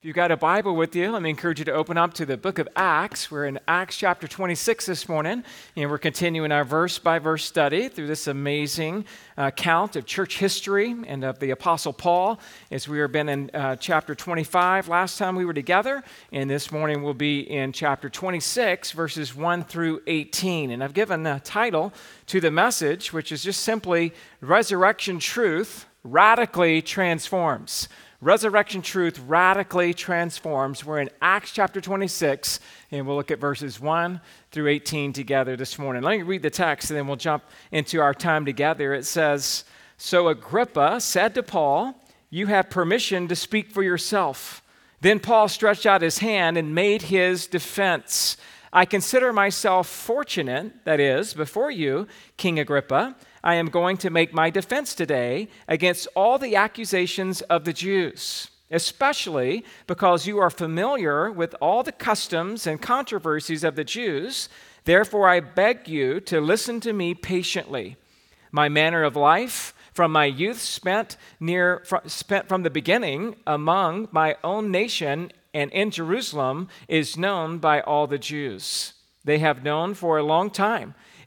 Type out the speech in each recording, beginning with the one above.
If you've got a Bible with you, let me encourage you to open up to the book of Acts. We're in Acts chapter 26 this morning, and we're continuing our verse by verse study through this amazing account of church history and of the Apostle Paul. As we have been in uh, chapter 25 last time we were together, and this morning we'll be in chapter 26, verses 1 through 18. And I've given a title to the message, which is just simply Resurrection Truth Radically Transforms resurrection truth radically transforms. We're in Acts chapter 26, and we'll look at verses 1 through 18 together this morning. Let me read the text, and then we'll jump into our time together. It says So Agrippa said to Paul, You have permission to speak for yourself. Then Paul stretched out his hand and made his defense. I consider myself fortunate, that is, before you, King Agrippa I am going to make my defense today against all the accusations of the Jews, especially because you are familiar with all the customs and controversies of the Jews. Therefore, I beg you to listen to me patiently. My manner of life, from my youth spent near spent from the beginning among my own nation and in Jerusalem is known by all the Jews. They have known for a long time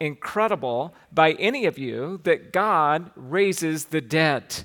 incredible by any of you that God raises the dead.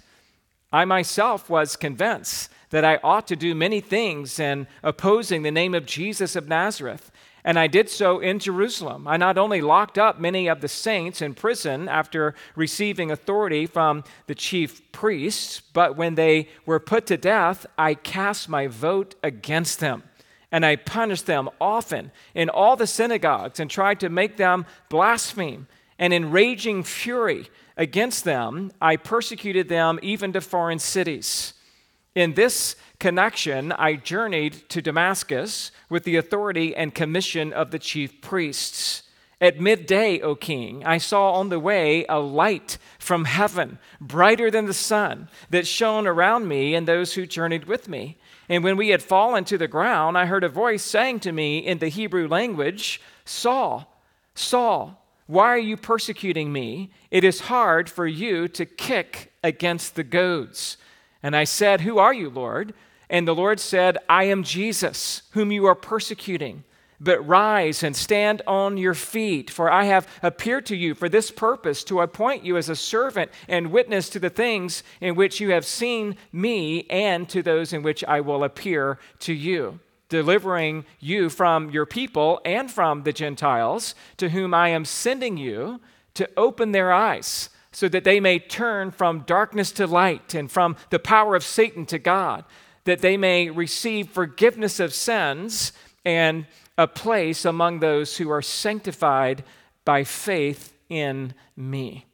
I myself was convinced that I ought to do many things in opposing the name of Jesus of Nazareth. And I did so in Jerusalem. I not only locked up many of the saints in prison after receiving authority from the chief priests, but when they were put to death, I cast my vote against them and I punished them often in all the synagogues and tried to make them blaspheme. And in raging fury against them, I persecuted them even to foreign cities. In this connection, I journeyed to Damascus with the authority and commission of the chief priests. At midday, O king, I saw on the way a light from heaven, brighter than the sun, that shone around me and those who journeyed with me. And when we had fallen to the ground, I heard a voice saying to me in the Hebrew language, Saul, Saul, why are you persecuting me? It is hard for you to kick against the goads. And I said, Who are you, Lord? And the Lord said, I am Jesus, whom you are persecuting. But rise and stand on your feet, for I have appeared to you for this purpose, to appoint you as a servant and witness to the things in which you have seen me and to those in which I will appear to you, delivering you from your people and from the Gentiles, to whom I am sending you to open their eyes so that they may turn from darkness to light and from the power of Satan to God, that they may receive forgiveness of sins and a place among those who are sanctified by faith in me.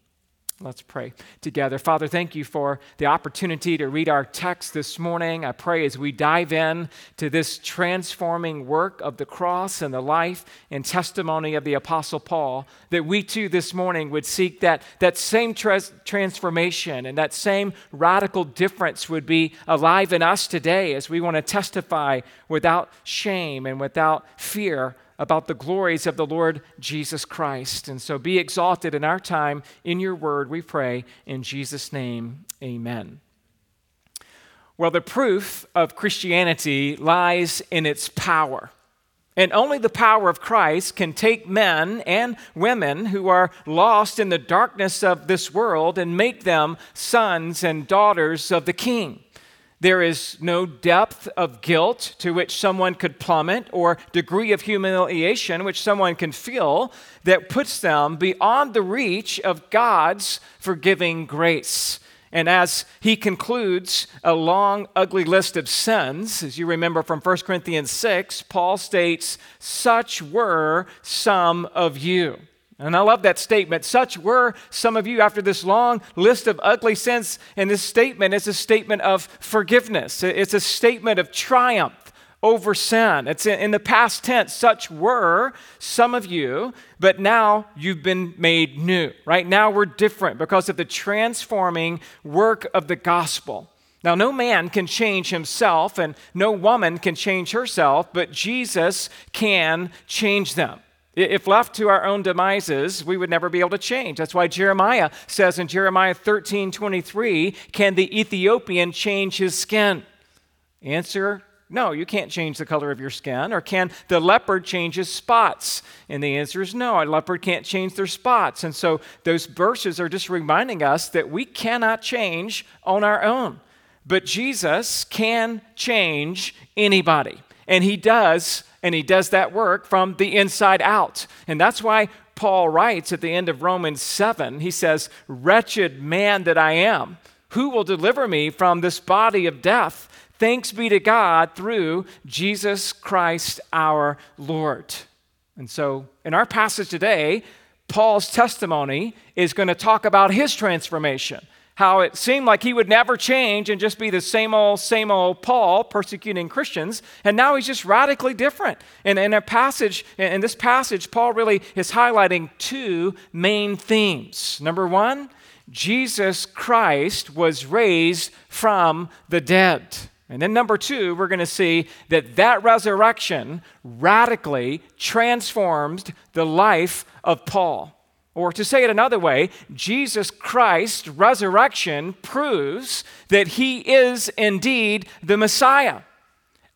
Let's pray together. Father, thank you for the opportunity to read our text this morning. I pray as we dive in to this transforming work of the cross and the life and testimony of the Apostle Paul, that we too this morning would seek that, that same tra- transformation and that same radical difference would be alive in us today as we want to testify without shame and without fear about the glories of the Lord Jesus Christ. And so be exalted in our time in your word, we pray. In Jesus' name, amen. Well, the proof of Christianity lies in its power. And only the power of Christ can take men and women who are lost in the darkness of this world and make them sons and daughters of the King. There is no depth of guilt to which someone could plummet or degree of humiliation which someone can feel that puts them beyond the reach of God's forgiving grace. And as he concludes a long, ugly list of sins, as you remember from 1 Corinthians 6, Paul states, Such were some of you. And I love that statement. Such were some of you after this long list of ugly sins. And this statement is a statement of forgiveness, it's a statement of triumph over sin. It's in, the past tense. Such were some of you, but now you've been made new, right? Now we're different because of the transforming work of the gospel. Now, no man can change himself, and no woman can change herself, but Jesus can change them. If left to our own demises, we would never be able to change. That's why Jeremiah says in Jeremiah 13 23, Can the Ethiopian change his skin? Answer no, you can't change the color of your skin. Or can the leopard change his spots? And the answer is no, a leopard can't change their spots. And so those verses are just reminding us that we cannot change on our own. But Jesus can change anybody. And he does, and he does that work from the inside out. And that's why Paul writes at the end of Romans 7, he says, Wretched man that I am, who will deliver me from this body of death? Thanks be to God through Jesus Christ our Lord. And so, in our passage today, Paul's testimony is going to talk about his transformation. How it seemed like he would never change and just be the same old, same old Paul persecuting Christians, and now he's just radically different. And in a passage, in this passage, Paul really is highlighting two main themes. Number one, Jesus Christ was raised from the dead. And then, number two, we're going to see that that resurrection radically transformed the life of Paul. Or to say it another way, Jesus Christ's resurrection proves that he is indeed the Messiah.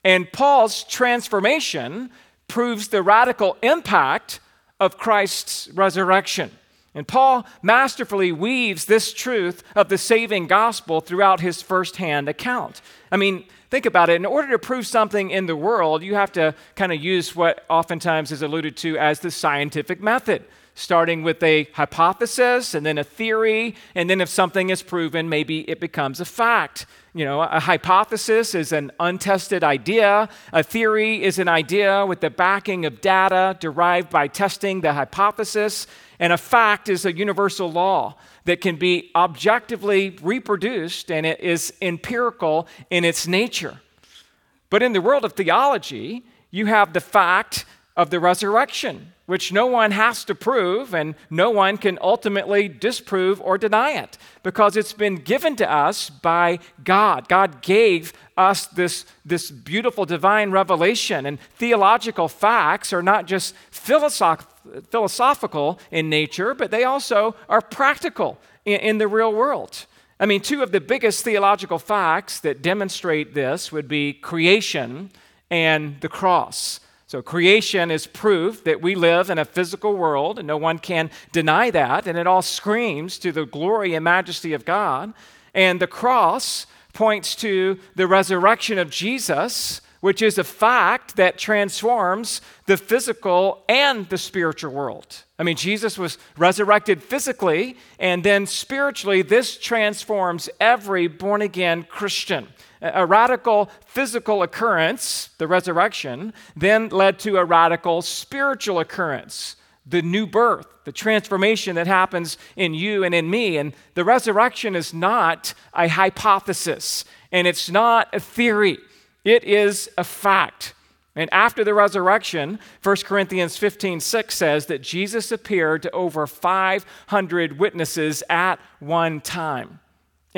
And Paul's transformation proves the radical impact of Christ's resurrection. And Paul masterfully weaves this truth of the saving gospel throughout his firsthand account. I mean, think about it. In order to prove something in the world, you have to kind of use what oftentimes is alluded to as the scientific method, starting with a hypothesis and then a theory, and then if something is proven, maybe it becomes a fact. You know, a hypothesis is an untested idea. A theory is an idea with the backing of data derived by testing the hypothesis. And a fact is a universal law that can be objectively reproduced and it is empirical in its nature. But in the world of theology, you have the fact of the resurrection, which no one has to prove and no one can ultimately disprove or deny it because it's been given to us by God. God gave us this, this beautiful divine revelation, and theological facts are not just philosoph- philosophical in nature, but they also are practical in, in the real world. I mean, two of the biggest theological facts that demonstrate this would be creation and the cross. So, creation is proof that we live in a physical world, and no one can deny that, and it all screams to the glory and majesty of God. And the cross points to the resurrection of Jesus, which is a fact that transforms the physical and the spiritual world. I mean, Jesus was resurrected physically, and then spiritually, this transforms every born again Christian. A radical physical occurrence, the resurrection, then led to a radical spiritual occurrence, the new birth, the transformation that happens in you and in me. And the resurrection is not a hypothesis, and it's not a theory. It is a fact. And after the resurrection, 1 Corinthians 15 6 says that Jesus appeared to over 500 witnesses at one time.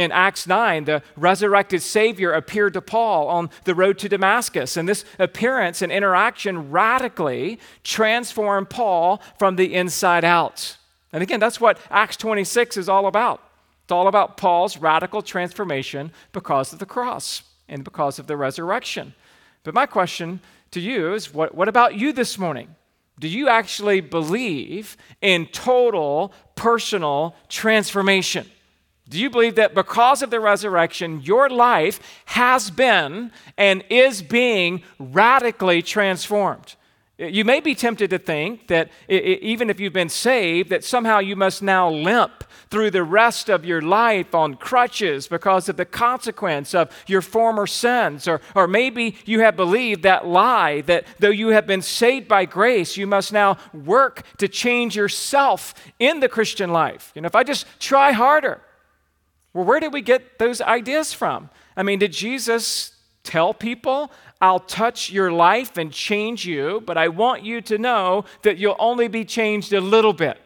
In Acts 9, the resurrected Savior appeared to Paul on the road to Damascus, and this appearance and interaction radically transformed Paul from the inside out. And again, that's what Acts 26 is all about. It's all about Paul's radical transformation because of the cross and because of the resurrection. But my question to you is what, what about you this morning? Do you actually believe in total personal transformation? Do you believe that because of the resurrection, your life has been and is being radically transformed? You may be tempted to think that even if you've been saved, that somehow you must now limp through the rest of your life on crutches because of the consequence of your former sins. Or, or maybe you have believed that lie that though you have been saved by grace, you must now work to change yourself in the Christian life. You know, if I just try harder. Well, where did we get those ideas from? I mean, did Jesus tell people, I'll touch your life and change you, but I want you to know that you'll only be changed a little bit.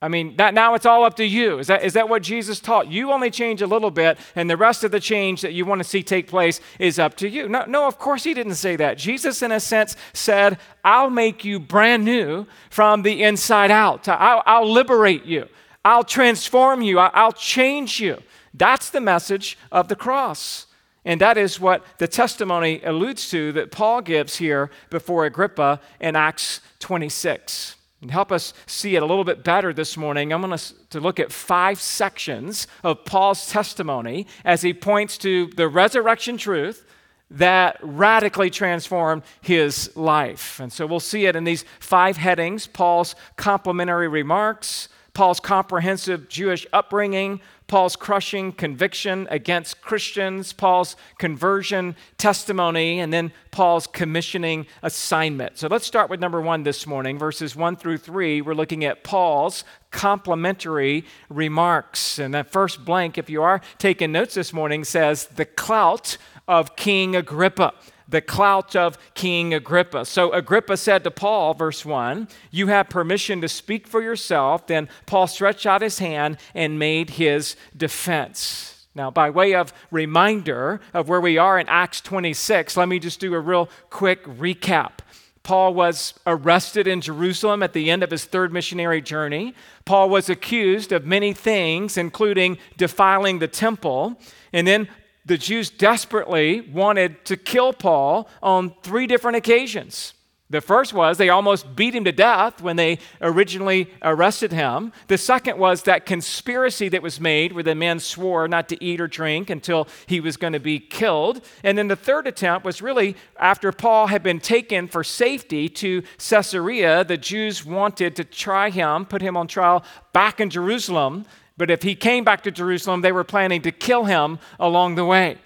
I mean, that, now it's all up to you. Is that, is that what Jesus taught? You only change a little bit, and the rest of the change that you want to see take place is up to you. No, no, of course he didn't say that. Jesus, in a sense, said, I'll make you brand new from the inside out. I'll, I'll liberate you. I'll transform you. I'll change you. That's the message of the cross. And that is what the testimony alludes to that Paul gives here before Agrippa in Acts 26. And help us see it a little bit better this morning, I'm going to look at five sections of Paul's testimony as he points to the resurrection truth that radically transformed his life. And so we'll see it in these five headings Paul's complimentary remarks, Paul's comprehensive Jewish upbringing, Paul's crushing conviction against Christians, Paul's conversion testimony, and then Paul's commissioning assignment. So let's start with number one this morning, verses one through three. We're looking at Paul's complimentary remarks. And that first blank, if you are taking notes this morning, says the clout of King Agrippa the clout of King Agrippa. So Agrippa said to Paul, verse 1, You have permission to speak for yourself. Then Paul stretched out his hand and made his defense. Now, by way of reminder of where we are in Acts 26, let me just do a real quick recap. Paul was arrested in Jerusalem at the end of his third missionary journey. Paul was accused of many things, including defiling the temple. And then the Jews desperately wanted to kill Paul on three different occasions. The first was they almost beat him to death when they originally arrested him. The second was that conspiracy that was made where the men swore not to eat or drink until he was going to be killed. And then the third attempt was really after Paul had been taken for safety to Caesarea, the Jews wanted to try him, put him on trial back in Jerusalem but if he came back to Jerusalem, they were planning to kill him along the way.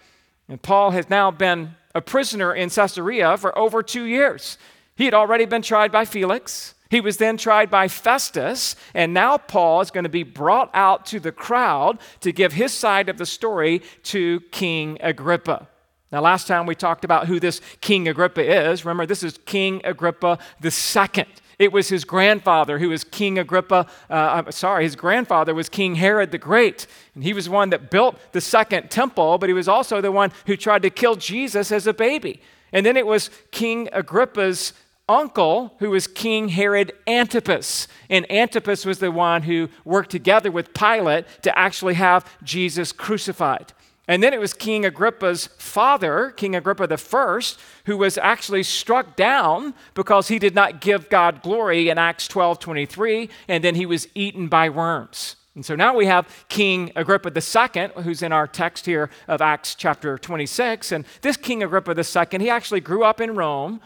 And Paul has now been a prisoner in Caesarea for over two years. He had already been tried by Felix. He was then tried by Festus, and now Paul is going to be brought out to the crowd to give his side of the story to King Agrippa. Now, last time we talked about who this King Agrippa is. Remember, this is King Agrippa the second. It was his grandfather who was King Agrippa. Uh, sorry, his grandfather was King Herod the Great. And he was one that built the second temple, but he was also the one who tried to kill Jesus as a baby. And then it was King Agrippa's uncle, who was King Herod Antipas. And Antipas was the one who worked together with Pilate to actually have Jesus crucified. And then it was King Agrippa's father, King Agrippa I, who was actually struck down because he did not give God glory in Acts 12 23, and then he was eaten by worms. And so now we have King Agrippa II, who's in our text here of Acts chapter 26. And this King Agrippa II, he actually grew up in Rome,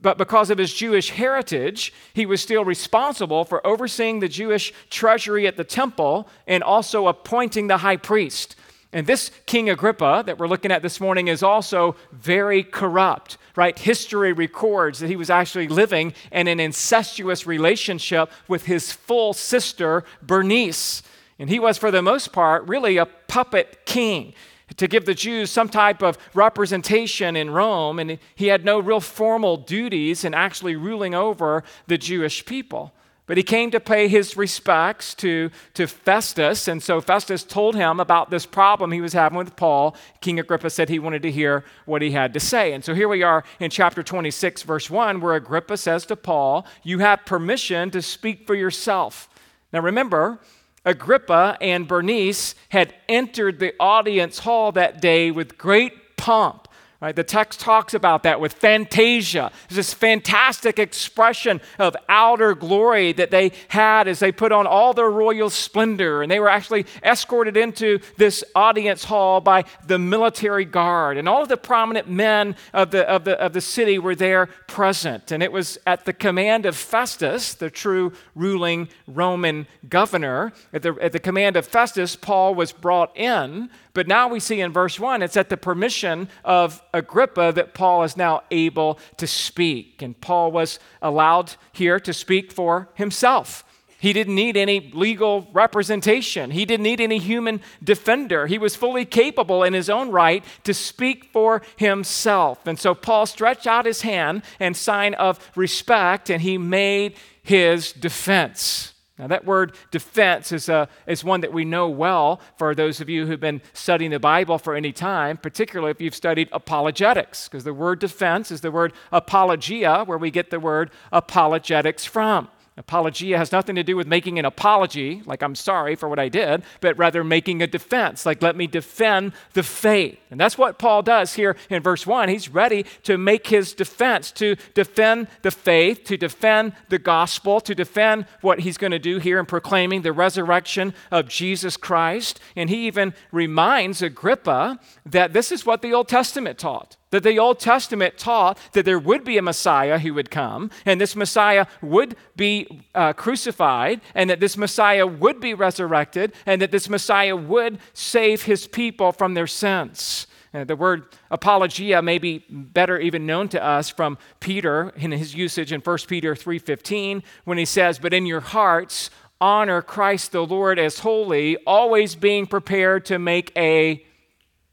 but because of his Jewish heritage, he was still responsible for overseeing the Jewish treasury at the temple and also appointing the high priest. And this King Agrippa that we're looking at this morning is also very corrupt, right? History records that he was actually living in an incestuous relationship with his full sister, Bernice. And he was, for the most part, really a puppet king to give the Jews some type of representation in Rome, and he had no real formal duties in actually ruling over the Jewish people. But he came to pay his respects to, to Festus, and so Festus told him about this problem he was having with Paul. King Agrippa said he wanted to hear what he had to say. And so here we are in chapter 26, verse 1, where Agrippa says to Paul, You have permission to speak for yourself. Now remember, Agrippa and Bernice had entered the audience hall that day with great pomp. Right? The text talks about that with fantasia. It's this fantastic expression of outer glory that they had as they put on all their royal splendor. And they were actually escorted into this audience hall by the military guard. And all of the prominent men of the, of the, of the city were there present. And it was at the command of Festus, the true ruling Roman governor, at the, at the command of Festus, Paul was brought in but now we see in verse 1, it's at the permission of Agrippa that Paul is now able to speak. And Paul was allowed here to speak for himself. He didn't need any legal representation. He didn't need any human defender. He was fully capable in his own right to speak for himself. And so Paul stretched out his hand in sign of respect and he made his defense. Now, that word defense is, a, is one that we know well for those of you who've been studying the Bible for any time, particularly if you've studied apologetics, because the word defense is the word apologia, where we get the word apologetics from. Apologia has nothing to do with making an apology, like I'm sorry for what I did, but rather making a defense, like let me defend the faith. And that's what Paul does here in verse 1. He's ready to make his defense, to defend the faith, to defend the gospel, to defend what he's going to do here in proclaiming the resurrection of Jesus Christ. And he even reminds Agrippa that this is what the Old Testament taught that the Old Testament taught that there would be a Messiah who would come, and this Messiah would be uh, crucified, and that this Messiah would be resurrected, and that this Messiah would save his people from their sins. Uh, the word apologia may be better even known to us from Peter in his usage in 1 Peter 3:15 when he says, "But in your hearts honor Christ the Lord as holy, always being prepared to make a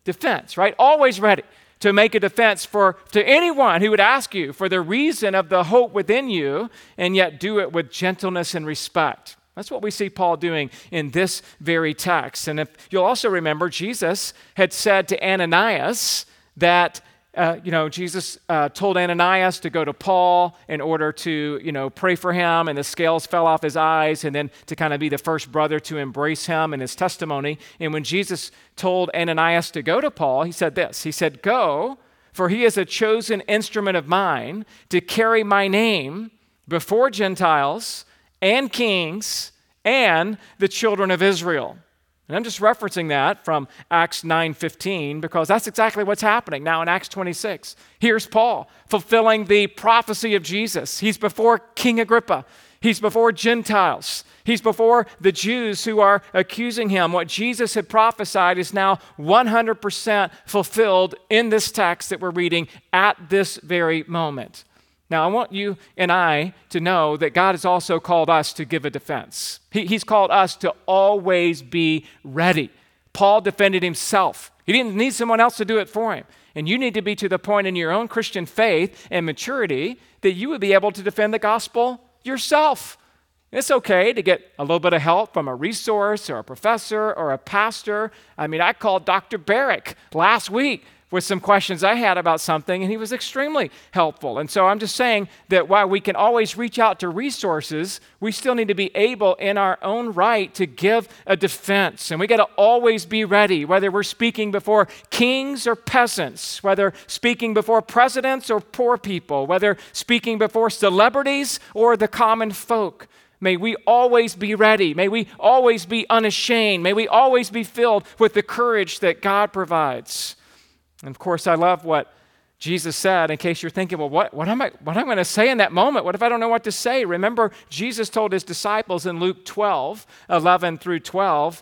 defense," right? Always ready to make a defense for to anyone who would ask you for the reason of the hope within you and yet do it with gentleness and respect that's what we see Paul doing in this very text. And if you'll also remember, Jesus had said to Ananias that uh, you know, Jesus uh, told Ananias to go to Paul in order to, you know, pray for him, and the scales fell off his eyes, and then to kind of be the first brother to embrace him and his testimony. And when Jesus told Ananias to go to Paul, he said this He said, Go, for he is a chosen instrument of mine to carry my name before Gentiles and kings and the children of Israel. And I'm just referencing that from Acts 9:15 because that's exactly what's happening now in Acts 26. Here's Paul fulfilling the prophecy of Jesus. He's before King Agrippa. He's before Gentiles. He's before the Jews who are accusing him. What Jesus had prophesied is now 100% fulfilled in this text that we're reading at this very moment. Now, I want you and I to know that God has also called us to give a defense. He, he's called us to always be ready. Paul defended himself, he didn't need someone else to do it for him. And you need to be to the point in your own Christian faith and maturity that you would be able to defend the gospel yourself. It's okay to get a little bit of help from a resource or a professor or a pastor. I mean, I called Dr. Barrick last week with some questions I had about something, and he was extremely helpful. And so I'm just saying that while we can always reach out to resources, we still need to be able in our own right to give a defense. And we got to always be ready, whether we're speaking before kings or peasants, whether speaking before presidents or poor people, whether speaking before celebrities or the common folk. May we always be ready. May we always be unashamed. May we always be filled with the courage that God provides. And of course, I love what Jesus said, in case you're thinking, well, what, what am I, what am I going to say in that moment? What if I don't know what to say? Remember, Jesus told his disciples in Luke 12, 11 through 12,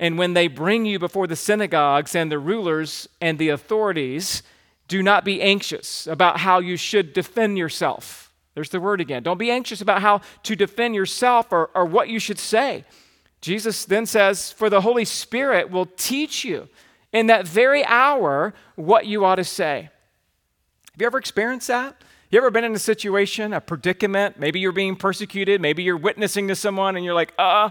and when they bring you before the synagogues and the rulers and the authorities, do not be anxious about how you should defend yourself. There's the word again. Don't be anxious about how to defend yourself or, or what you should say. Jesus then says, For the Holy Spirit will teach you in that very hour what you ought to say. Have you ever experienced that? You ever been in a situation, a predicament? Maybe you're being persecuted, maybe you're witnessing to someone and you're like, uh,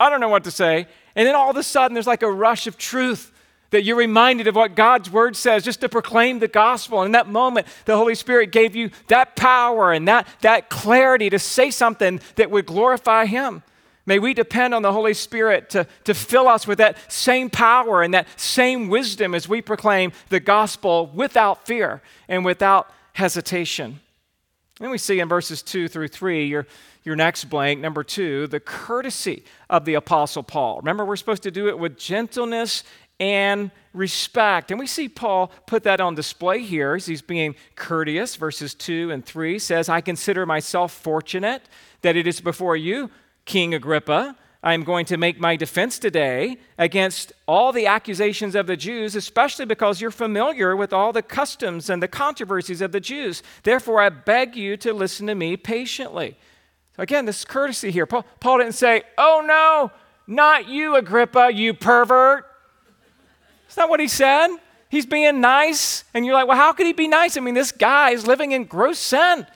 I don't know what to say. And then all of a sudden there's like a rush of truth that you're reminded of what God's word says just to proclaim the gospel. And in that moment, the Holy Spirit gave you that power and that, that clarity to say something that would glorify Him. May we depend on the Holy Spirit to, to fill us with that same power and that same wisdom as we proclaim the gospel without fear and without hesitation. Then we see in verses 2 through 3, your, your next blank, number 2, the courtesy of the Apostle Paul. Remember, we're supposed to do it with gentleness and respect. And we see Paul put that on display here as he's being courteous. Verses 2 and 3 says, I consider myself fortunate that it is before you King Agrippa, I'm going to make my defense today against all the accusations of the Jews, especially because you're familiar with all the customs and the controversies of the Jews. Therefore, I beg you to listen to me patiently. So, again, this courtesy here. Paul, Paul didn't say, Oh no, not you, Agrippa, you pervert. That's not what he said. He's being nice. And you're like, Well, how could he be nice? I mean, this guy is living in gross sin.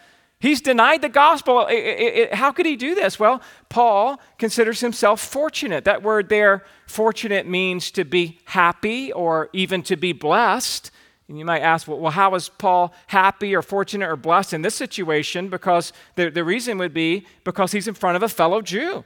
He's denied the gospel. It, it, it, how could he do this? Well, Paul considers himself fortunate. That word there, fortunate, means to be happy or even to be blessed. And you might ask, well, how is Paul happy or fortunate or blessed in this situation? Because the, the reason would be because he's in front of a fellow Jew.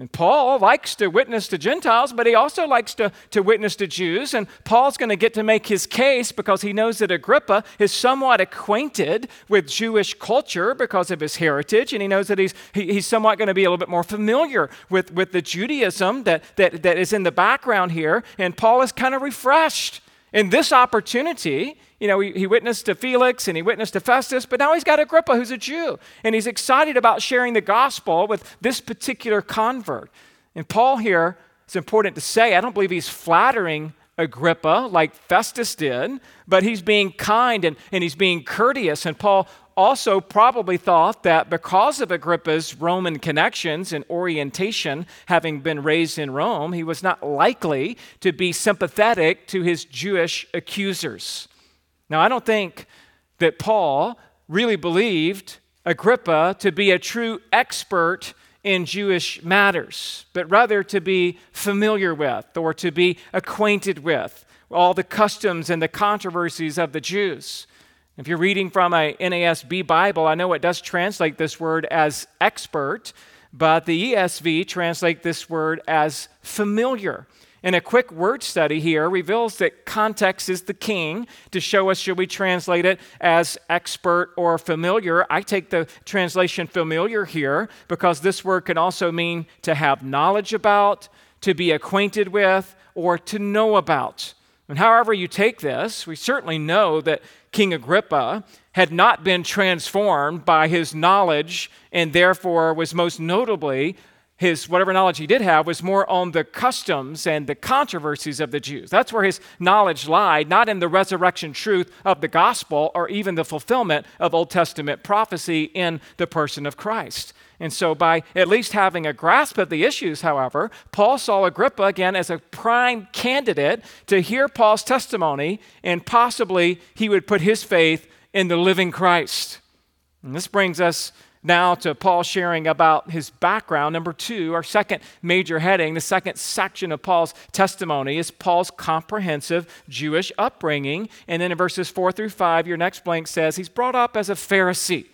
And Paul likes to witness to Gentiles, but he also likes to, to witness to Jews. And Paul's going to get to make his case because he knows that Agrippa is somewhat acquainted with Jewish culture because of his heritage. And he knows that he's, he, he's somewhat going to be a little bit more familiar with, with the Judaism that, that, that is in the background here. And Paul is kind of refreshed. In this opportunity, you know, he, he, witnessed to Felix and he witnessed to Festus, but now he's got Agrippa, who's a Jew. And he's excited about sharing the gospel with this particular convert. And Paul here, it's important to say, I don't believe he's flattering Agrippa like Festus did, but he's being kind and, and he's being courteous. And Paul also probably thought that because of Agrippa's Roman connections and orientation, having been raised in Rome, he was not likely to be sympathetic to his Jewish accusers. Now, I don't think that Paul really believed Agrippa to be a true expert in Jewish matters, but rather to be familiar with or to be acquainted with all the customs and the controversies of the Jews. If you're reading from a NASB Bible, I know it does translate this word as expert, but the ESV translate this word as familiar. And a quick word study here reveals that context is the king to show us should we translate it as expert or familiar. I take the translation familiar here because this word can also mean to have knowledge about, to be acquainted with, or to know about. And however you take this, we certainly know that King Agrippa had not been transformed by his knowledge and therefore was most notably his whatever knowledge he did have was more on the customs and the controversies of the Jews. That's where his knowledge lied, not in the resurrection truth of the gospel or even the fulfillment of Old Testament prophecy in the person of Christ. And so, by at least having a grasp of the issues, however, Paul saw Agrippa again as a prime candidate to hear Paul's testimony, and possibly he would put his faith in the living Christ. And this brings us now to Paul sharing about his background. Number two, our second major heading, the second section of Paul's testimony is Paul's comprehensive Jewish upbringing. And then in verses four through five, your next blank says he's brought up as a Pharisee.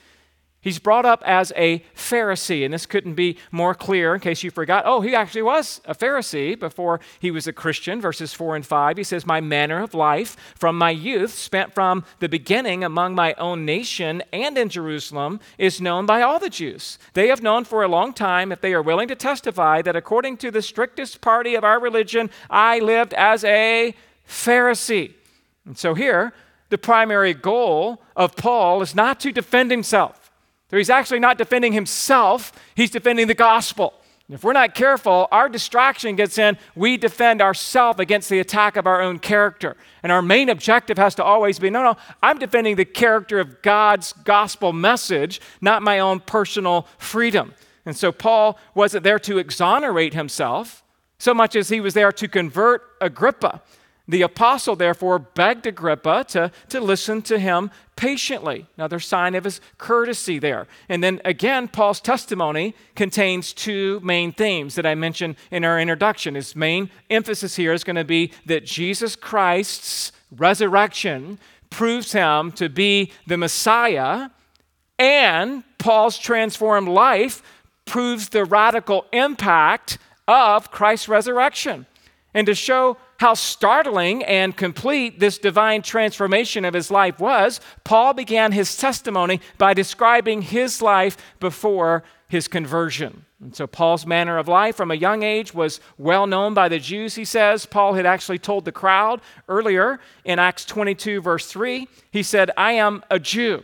He's brought up as a Pharisee, and this couldn't be more clear in case you forgot. Oh, he actually was a Pharisee before he was a Christian. Verses 4 and 5, he says, My manner of life from my youth, spent from the beginning among my own nation and in Jerusalem, is known by all the Jews. They have known for a long time, if they are willing to testify, that according to the strictest party of our religion, I lived as a Pharisee. And so here, the primary goal of Paul is not to defend himself. So he's actually not defending himself, he's defending the gospel. If we're not careful, our distraction gets in. We defend ourselves against the attack of our own character. And our main objective has to always be no, no, I'm defending the character of God's gospel message, not my own personal freedom. And so Paul wasn't there to exonerate himself so much as he was there to convert Agrippa. The apostle, therefore, begged Agrippa to, to listen to him patiently. Another sign of his courtesy there. And then again, Paul's testimony contains two main themes that I mentioned in our introduction. His main emphasis here is going to be that Jesus Christ's resurrection proves him to be the Messiah, and Paul's transformed life proves the radical impact of Christ's resurrection. And to show how startling and complete this divine transformation of his life was, Paul began his testimony by describing his life before his conversion. And so, Paul's manner of life from a young age was well known by the Jews, he says. Paul had actually told the crowd earlier in Acts 22, verse 3, he said, I am a Jew,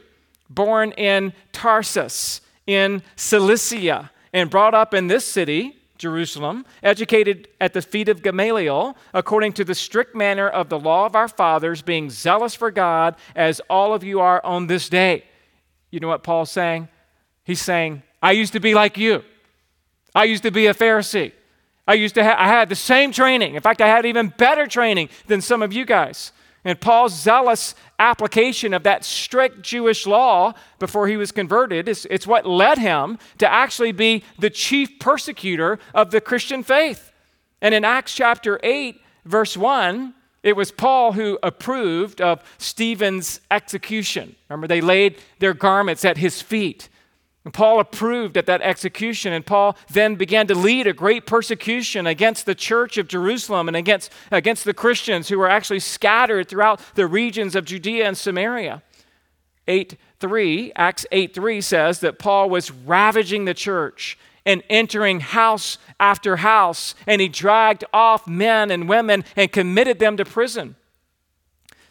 born in Tarsus, in Cilicia, and brought up in this city Jerusalem, educated at the feet of Gamaliel, according to the strict manner of the law of our fathers, being zealous for God, as all of you are on this day. You know what Paul's saying? He's saying, I used to be like you. I used to be a Pharisee. I used to have, I had the same training. In fact, I had even better training than some of you guys. And Paul's zealous application of that strict Jewish law before he was converted is it's what led him to actually be the chief persecutor of the Christian faith. And in Acts chapter 8, verse 1, it was Paul who approved of Stephen's execution. Remember, they laid their garments at his feet. And Paul approved at that execution, and Paul then began to lead a great persecution against the church of Jerusalem and against, against the Christians who were actually scattered throughout the regions of Judea and Samaria. 8 3, Acts 8 3 says that Paul was ravaging the church and entering house after house, and he dragged off men and women and committed them to prison.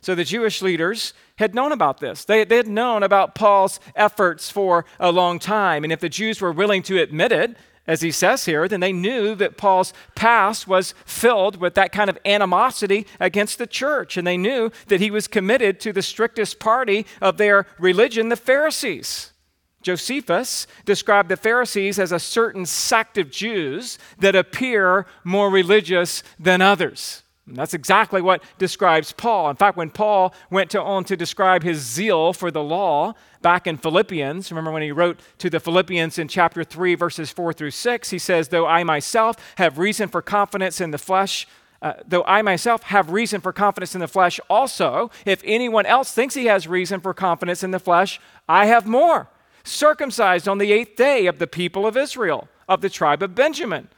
So the Jewish leaders had known about this. They, they had known about Paul's efforts for a long time. And if the Jews were willing to admit it, as he says here, then they knew that Paul's past was filled with that kind of animosity against the church. And they knew that he was committed to the strictest party of their religion, the Pharisees. Josephus described the Pharisees as a certain sect of Jews that appear more religious than others. And that's exactly what describes Paul. In fact, when Paul went to, on to describe his zeal for the law back in Philippians, remember when he wrote to the Philippians in chapter 3, verses 4 through 6, he says, Though I myself have reason for confidence in the flesh, uh, though I myself have reason for confidence in the flesh also, if anyone else thinks he has reason for confidence in the flesh, I have more circumcised on the eighth day of the people of Israel, of the tribe of Benjamin,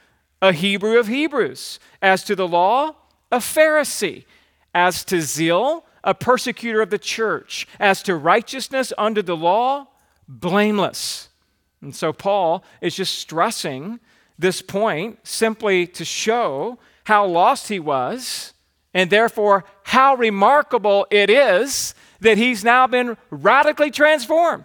a Hebrew of Hebrews. As to the law, a Pharisee. As to zeal, a persecutor of the church. As to righteousness under the law, blameless. And so Paul is just stressing this point simply to show how lost he was and therefore how remarkable it is that he's now been radically transformed.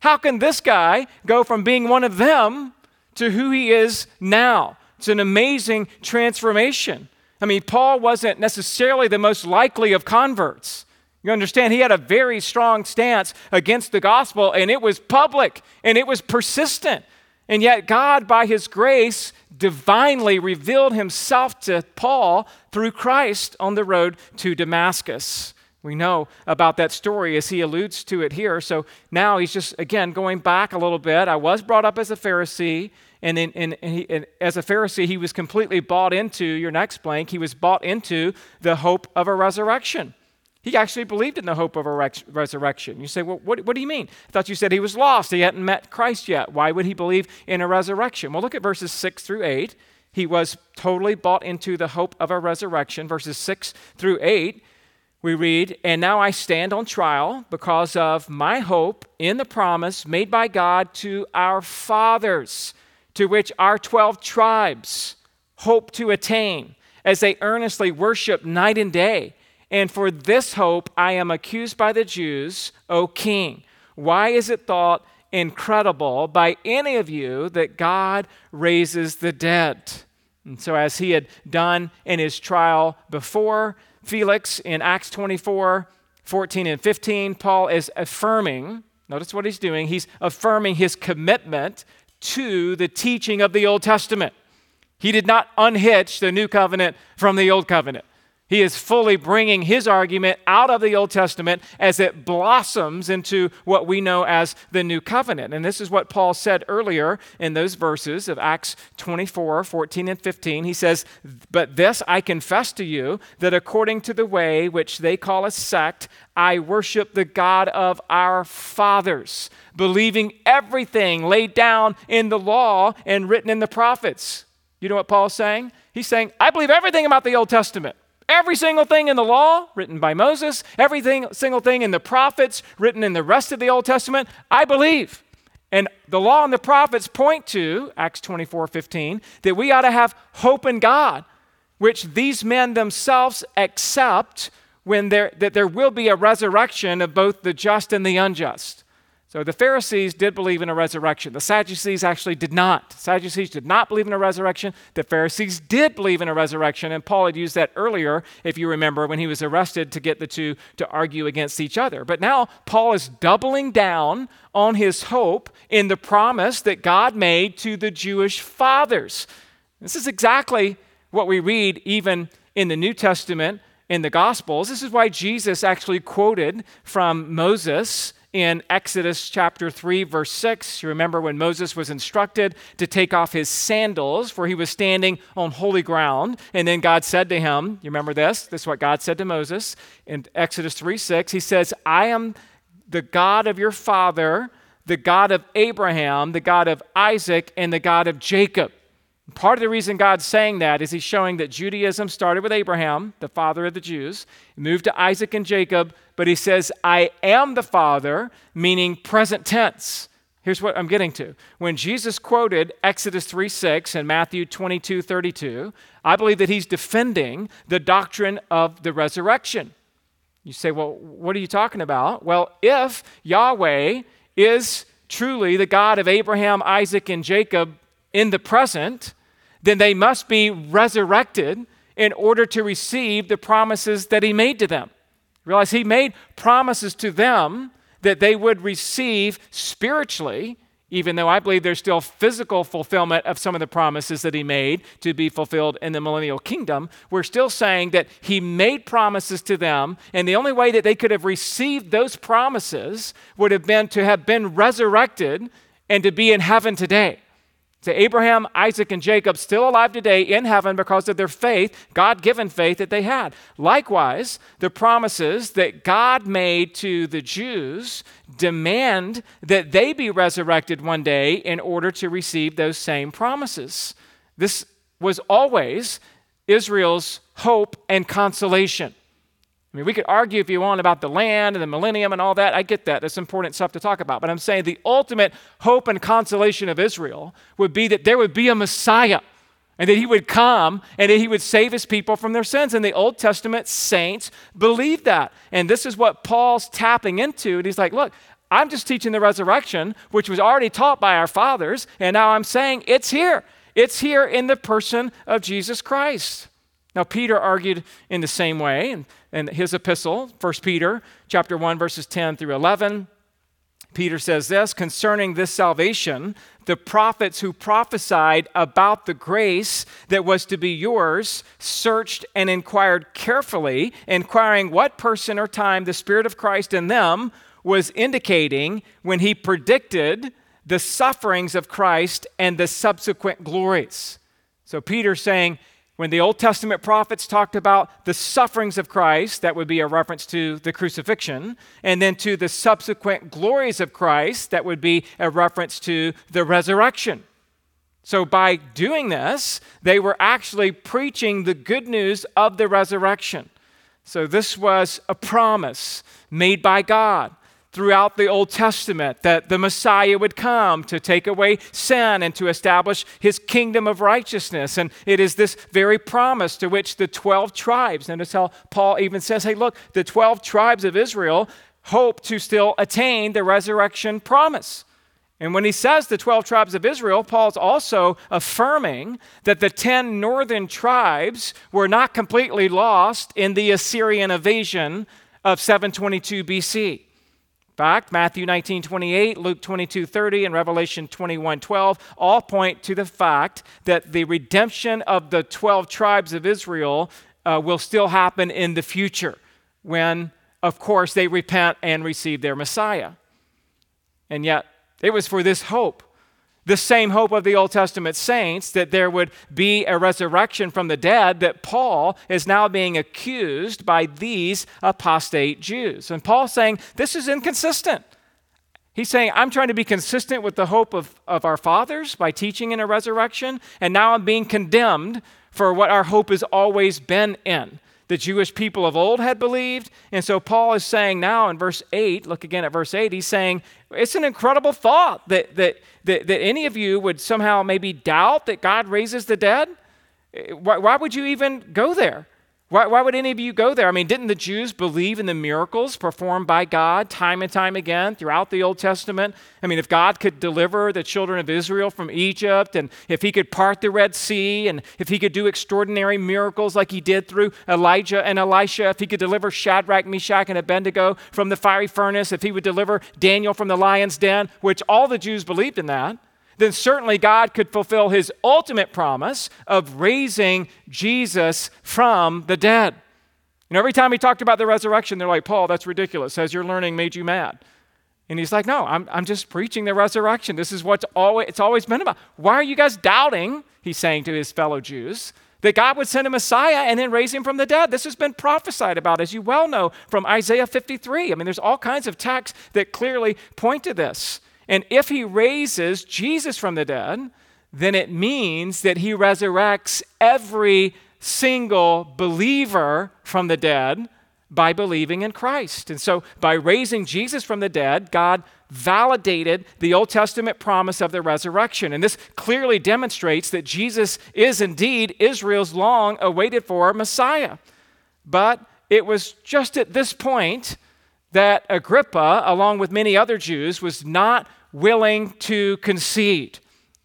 How can this guy go from being one of them to who he is now? It's an amazing transformation. I mean, Paul wasn't necessarily the most likely of converts. You understand, he had a very strong stance against the gospel, and it was public and it was persistent. And yet, God, by his grace, divinely revealed himself to Paul through Christ on the road to Damascus. We know about that story as he alludes to it here. So now he's just, again, going back a little bit. I was brought up as a Pharisee, and, in, in, he, and as a Pharisee, he was completely bought into, your next blank, he was bought into the hope of a resurrection. He actually believed in the hope of a res- resurrection. You say, well, what, what do you mean? I thought you said he was lost. He hadn't met Christ yet. Why would he believe in a resurrection? Well, look at verses 6 through 8. He was totally bought into the hope of a resurrection. Verses 6 through 8 we read, And now I stand on trial because of my hope in the promise made by God to our fathers, to which our 12 tribes hope to attain as they earnestly worship night and day. And for this hope I am accused by the Jews, O king. Why is it thought incredible by any of you that God raises the dead? And so, as he had done in his trial before, Felix in Acts 24 14 and 15, Paul is affirming, notice what he's doing, he's affirming his commitment to the teaching of the Old Testament. He did not unhitch the new covenant from the old covenant. He is fully bringing his argument out of the Old Testament as it blossoms into what we know as the New Covenant. And this is what Paul said earlier in those verses of Acts 24 14 and 15. He says, But this I confess to you, that according to the way which they call a sect, I worship the God of our fathers, believing everything laid down in the law and written in the prophets. You know what Paul's saying? He's saying, I believe everything about the Old Testament. Every single thing in the law written by Moses, every single thing in the prophets written in the rest of the Old Testament, I believe. And the law and the prophets point to, Acts 24 15, that we ought to have hope in God, which these men themselves accept when there, that there will be a resurrection of both the just and the unjust. So the Pharisees did believe in a resurrection. The Sadducees actually did not. Sadducees did not believe in a resurrection. The Pharisees did believe in a resurrection. And Paul had used that earlier, if you remember, when he was arrested to get the two to argue against each other. But now Paul is doubling down on his hope in the promise that God made to the Jewish fathers. This is exactly what we read even in the New Testament in the Gospels. This is why Jesus actually quoted from Moses in Exodus chapter 3, verse 6. You remember when Moses was instructed to take off his sandals, for he was standing on holy ground. And then God said to him, You remember this? This is what God said to Moses in Exodus 3 6. He says, I am the God of your father, the God of Abraham, the God of Isaac, and the God of Jacob. Part of the reason God's saying that is He's showing that Judaism started with Abraham, the father of the Jews, moved to Isaac and Jacob, but He says, I am the Father, meaning present tense. Here's what I'm getting to. When Jesus quoted Exodus 3 6 and Matthew 22 32, I believe that He's defending the doctrine of the resurrection. You say, well, what are you talking about? Well, if Yahweh is truly the God of Abraham, Isaac, and Jacob in the present, then they must be resurrected in order to receive the promises that he made to them. Realize he made promises to them that they would receive spiritually, even though I believe there's still physical fulfillment of some of the promises that he made to be fulfilled in the millennial kingdom. We're still saying that he made promises to them, and the only way that they could have received those promises would have been to have been resurrected and to be in heaven today. To Abraham, Isaac, and Jacob, still alive today in heaven because of their faith, God given faith that they had. Likewise, the promises that God made to the Jews demand that they be resurrected one day in order to receive those same promises. This was always Israel's hope and consolation. I mean, we could argue if you want about the land and the millennium and all that. I get that. That's important stuff to talk about. But I'm saying the ultimate hope and consolation of Israel would be that there would be a Messiah and that he would come and that he would save his people from their sins. And the Old Testament saints believed that. And this is what Paul's tapping into. And he's like, look, I'm just teaching the resurrection, which was already taught by our fathers. And now I'm saying it's here. It's here in the person of Jesus Christ. Now, Peter argued in the same way in, in his epistle, 1 Peter chapter 1, verses 10 through 11. Peter says this concerning this salvation, the prophets who prophesied about the grace that was to be yours searched and inquired carefully, inquiring what person or time the Spirit of Christ in them was indicating when he predicted the sufferings of Christ and the subsequent glories. So Peter's saying, when the Old Testament prophets talked about the sufferings of Christ, that would be a reference to the crucifixion, and then to the subsequent glories of Christ, that would be a reference to the resurrection. So, by doing this, they were actually preaching the good news of the resurrection. So, this was a promise made by God throughout the Old Testament that the Messiah would come to take away sin and to establish his kingdom of righteousness. And it is this very promise to which the 12 tribes, notice how Paul even says, hey, look, the 12 tribes of Israel hope to still attain the resurrection promise. And when he says the 12 tribes of Israel, Paul's also affirming that the 10 northern tribes were not completely lost in the Assyrian invasion of 722 BC fact, Matthew 19, 28, Luke 22, 30, and Revelation 21, 12 all point to the fact that the redemption of the 12 tribes of Israel uh, will still happen in the future when, of course, they repent and receive their Messiah. And yet, it was for this hope the same hope of the Old Testament saints that there would be a resurrection from the dead, that Paul is now being accused by these apostate Jews. And Paul's saying, This is inconsistent. He's saying, I'm trying to be consistent with the hope of, of our fathers by teaching in a resurrection, and now I'm being condemned for what our hope has always been in the Jewish people of old had believed. And so Paul is saying now in verse 8, look again at verse 8, he's saying, it's an incredible thought that, that, that, that any of you would somehow maybe doubt that God raises the dead. Eh, why, why would you even go there? Why, why, would any of you go there? I mean, didn't the Jews believe in the miracles performed by God time and time again throughout the Old Testament? I mean, if God could deliver the children of Israel from Egypt, and if he could part the Red Sea, and if he could do extraordinary miracles like he did through Elijah and Elisha, if he could deliver Shadrach, Meshach, and Abednego from the fiery furnace, if he would deliver Daniel from the lion's den, which all the Jews believed in that, then certainly God could fulfill his ultimate promise of raising Jesus from the dead. You know, every time he talked about the resurrection, they're like, Paul, that's ridiculous. Has your learning made you mad? And he's like, No, I'm, I'm just preaching the resurrection. This is what always, it's always been about. Why are you guys doubting, he's saying to his fellow Jews, that God would send a Messiah and then raise him from the dead? This has been prophesied about, as you well know, from Isaiah 53. I mean, there's all kinds of texts that clearly point to this. And if he raises Jesus from the dead, then it means that he resurrects every single believer from the dead by believing in Christ. And so, by raising Jesus from the dead, God validated the Old Testament promise of the resurrection. And this clearly demonstrates that Jesus is indeed Israel's long awaited for Messiah. But it was just at this point that Agrippa, along with many other Jews, was not willing to concede.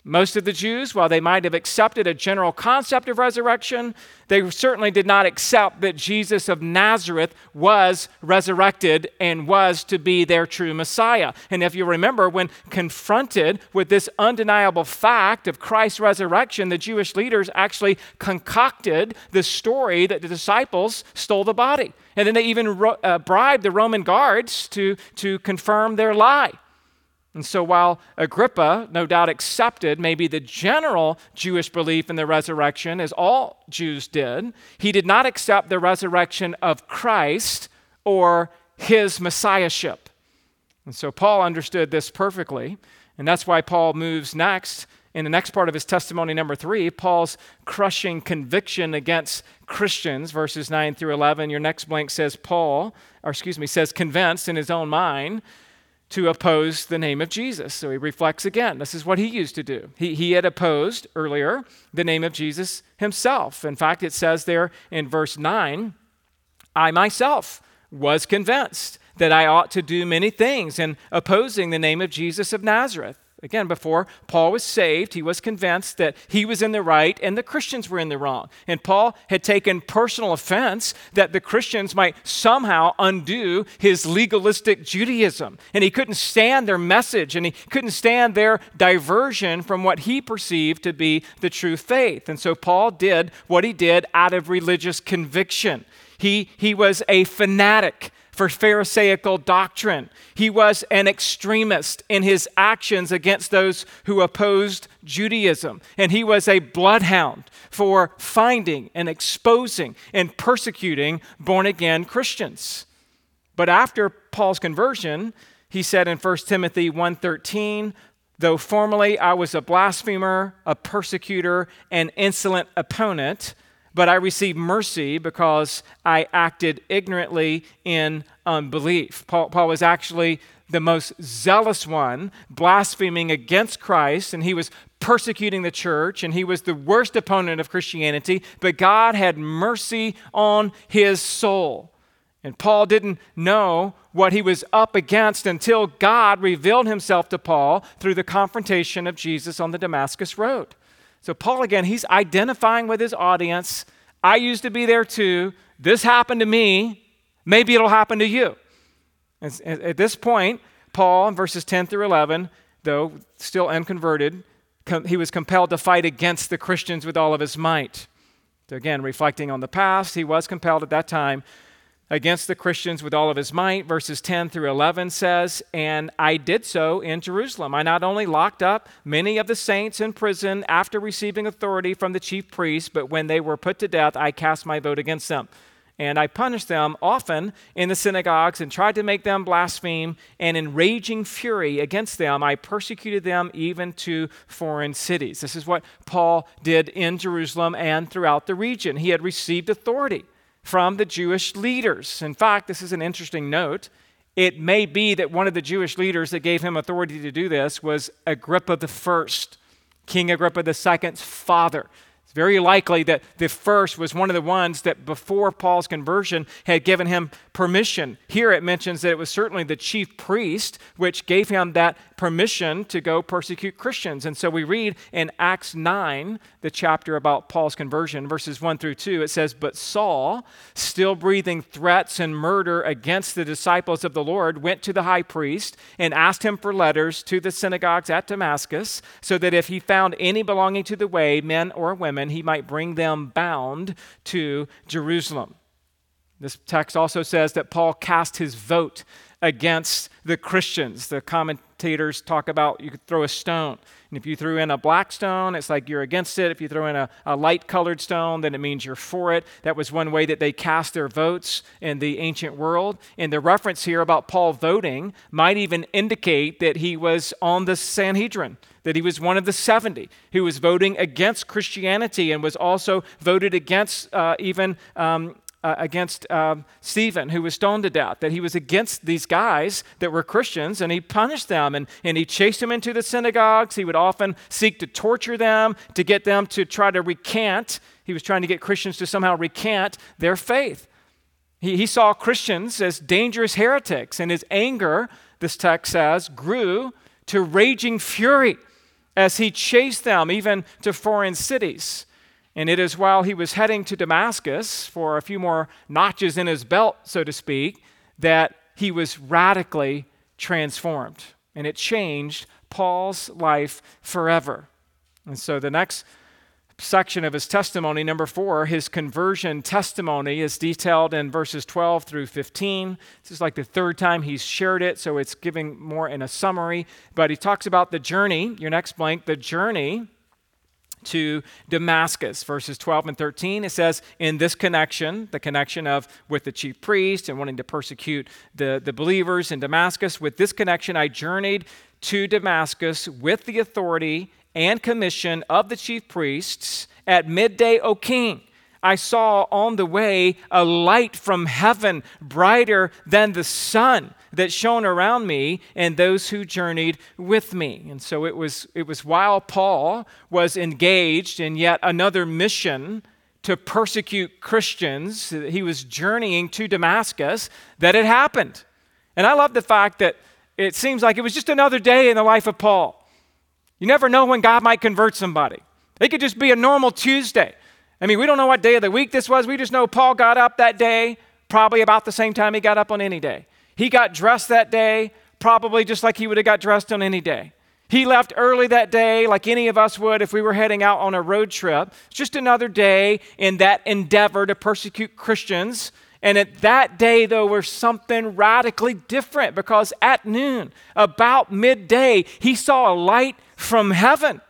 Most of the Jews, while they might have accepted a general concept of resurrection, they certainly did not accept that Jesus of Nazareth was resurrected and was to be their true Messiah. And if you remember, when confronted with this undeniable fact of Christ's resurrection, the Jewish leaders actually concocted the story that the disciples stole the body. And then they even ro- uh, bribed the Roman guards to, to confirm their lie. And so, while Agrippa no doubt accepted maybe the general Jewish belief in the resurrection, as all Jews did, he did not accept the resurrection of Christ or his messiahship. And so, Paul understood this perfectly. And that's why Paul moves next. In the next part of his testimony, number three, Paul's crushing conviction against Christians, verses 9 through 11. Your next blank says, Paul, or excuse me, says convinced in his own mind to oppose the name of Jesus. So he reflects again. This is what he used to do. He, he had opposed earlier the name of Jesus himself. In fact, it says there in verse 9, I myself was convinced that I ought to do many things in opposing the name of Jesus of Nazareth. Again, before Paul was saved, he was convinced that he was in the right and the Christians were in the wrong. And Paul had taken personal offense that the Christians might somehow undo his legalistic Judaism. And he couldn't stand their message and he couldn't stand their diversion from what he perceived to be the true faith. And so Paul did what he did out of religious conviction. He, he was a fanatic for Pharisaical doctrine. He was an extremist in his actions against those who opposed Judaism. And he was a bloodhound for finding and exposing and persecuting born again Christians. But after Paul's conversion, he said in 1 Timothy 1:13, though formerly I was a blasphemer, a persecutor, an insolent opponent, but I received mercy because I acted ignorantly in unbelief. Paul, Paul was actually the most zealous one, blaspheming against Christ, and he was persecuting the church, and he was the worst opponent of Christianity, but God had mercy on his soul. And Paul didn't know what he was up against until God revealed himself to Paul through the confrontation of Jesus on the Damascus Road. So, Paul, again, he's identifying with his audience. I used to be there too. This happened to me. Maybe it'll happen to you. At this point, Paul, in verses 10 through 11, though still unconverted, he was compelled to fight against the Christians with all of his might. So, again, reflecting on the past, he was compelled at that time against the Christians with all of his might. Verses 10 through 11 says, And I did so in Jerusalem. I not only locked up many of the saints in prison after receiving authority from the chief priests, but when they were put to death, I cast my vote against them. And I punished them often in the synagogues and tried to make them blaspheme. And in raging fury against them, I persecuted them even to foreign cities. This is what Paul did in Jerusalem and throughout the region. He had received authority from the Jewish leaders. In fact, this is an interesting note. It may be that one of the Jewish leaders that gave him authority to do this was Agrippa I, King Agrippa II's father. It's very likely that the first was one of the ones that before Paul's conversion had given him permission. Here it mentions that it was certainly the chief priest which gave him that permission to go persecute Christians. And so we read in Acts 9, the chapter about Paul's conversion, verses 1 through 2, it says, But Saul, still breathing threats and murder against the disciples of the Lord, went to the high priest and asked him for letters to the synagogues at Damascus, so that if he found any belonging to the way, men or women, he might bring them bound to Jerusalem. This text also says that Paul cast his vote against the Christians. The commentators talk about you could throw a stone. And if you threw in a black stone, it's like you're against it. If you throw in a, a light colored stone, then it means you're for it. That was one way that they cast their votes in the ancient world. And the reference here about Paul voting might even indicate that he was on the Sanhedrin that he was one of the 70 who was voting against Christianity and was also voted against uh, even um, uh, against um, Stephen, who was stoned to death, that he was against these guys that were Christians and he punished them and, and he chased them into the synagogues. He would often seek to torture them, to get them to try to recant. He was trying to get Christians to somehow recant their faith. He, he saw Christians as dangerous heretics, and his anger, this text says, grew to raging fury as he chased them even to foreign cities. And it is while he was heading to Damascus for a few more notches in his belt, so to speak, that he was radically transformed. And it changed Paul's life forever. And so the next section of his testimony, number four, his conversion testimony, is detailed in verses 12 through 15. This is like the third time he's shared it, so it's giving more in a summary. But he talks about the journey, your next blank, the journey to Damascus. Verses 12 and 13, it says, In this connection, the connection of with the chief priest and wanting to persecute the, the believers in Damascus, with this connection, I journeyed to Damascus with the authority and commission of the chief priests at midday, O king. I saw on the way a light from heaven, brighter than the sun, that shone around me and those who journeyed with me. And so it was, it was while Paul was engaged in yet another mission to persecute Christians, he was journeying to Damascus, that it happened. And I love the fact that it seems like it was just another day in the life of Paul. You never know when God might convert somebody. It could just be a normal Tuesday. I mean, we don't know what day of the week this was. We just know Paul got up that day, probably about the same time he got up on any day. He got dressed that day, probably just like he would have got dressed on any day. He left early that day, like any of us would if we were heading out on a road trip. It's just another day in that endeavor to persecute Christians. And at that day, though, was something radically different because at noon, about midday, he saw a light from heaven.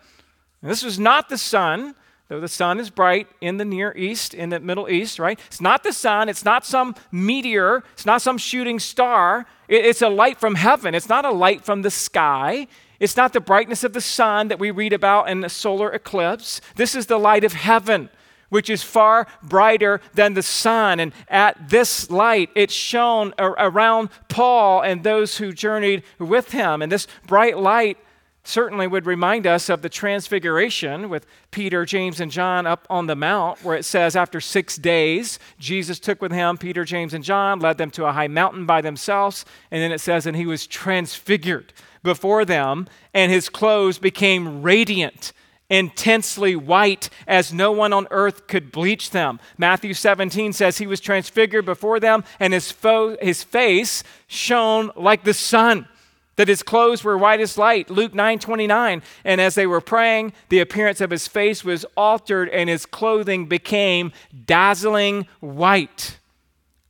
This was not the sun, though the sun is bright in the Near East, in the Middle East, right? It's not the sun, it's not some meteor, it's not some shooting star. It's a light from heaven, it's not a light from the sky. It's not the brightness of the sun that we read about in the solar eclipse. This is the light of heaven, which is far brighter than the sun. And at this light, it shone around Paul and those who journeyed with him. And this bright light certainly would remind us of the transfiguration with Peter, James, and John up on the mount, where it says, after six days, Jesus took with him Peter, James, and John, led them to a high mountain by themselves, and then it says, and he was transfigured before them, and his clothes became radiant. Intensely white, as no one on earth could bleach them. Matthew 17 says he was transfigured before them, and his, fo- his face shone like the sun that his clothes were white as light luke 9 29 and as they were praying the appearance of his face was altered and his clothing became dazzling white.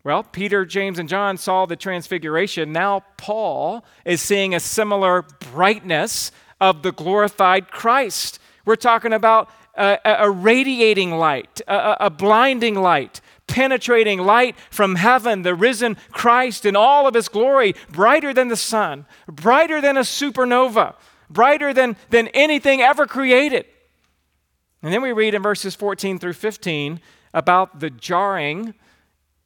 Well peter james and john saw the transfiguration. Now paul is seeing a similar brightness of the glorified christ. We're talking about a, a radiating light a, a blinding light penetrating light from heaven, the risen Christ in all of his glory, brighter than the sun, brighter than a supernova, brighter than, than anything ever created. And then we read in verses 14 through 15 about the jarring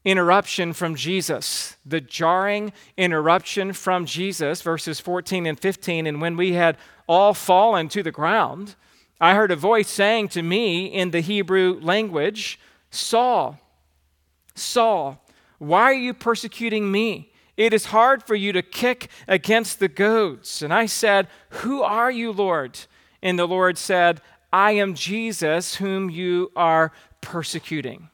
interruption from Jesus. The jarring interruption from Jesus, verses 14 and 15. And when we had all fallen to the ground, I heard a voice saying to me in the Hebrew language, Saul, Saul, why are you persecuting me? It is hard for you to kick against the goads. And I said, Who are you, Lord? And the Lord said, I am Jesus, whom you are persecuting.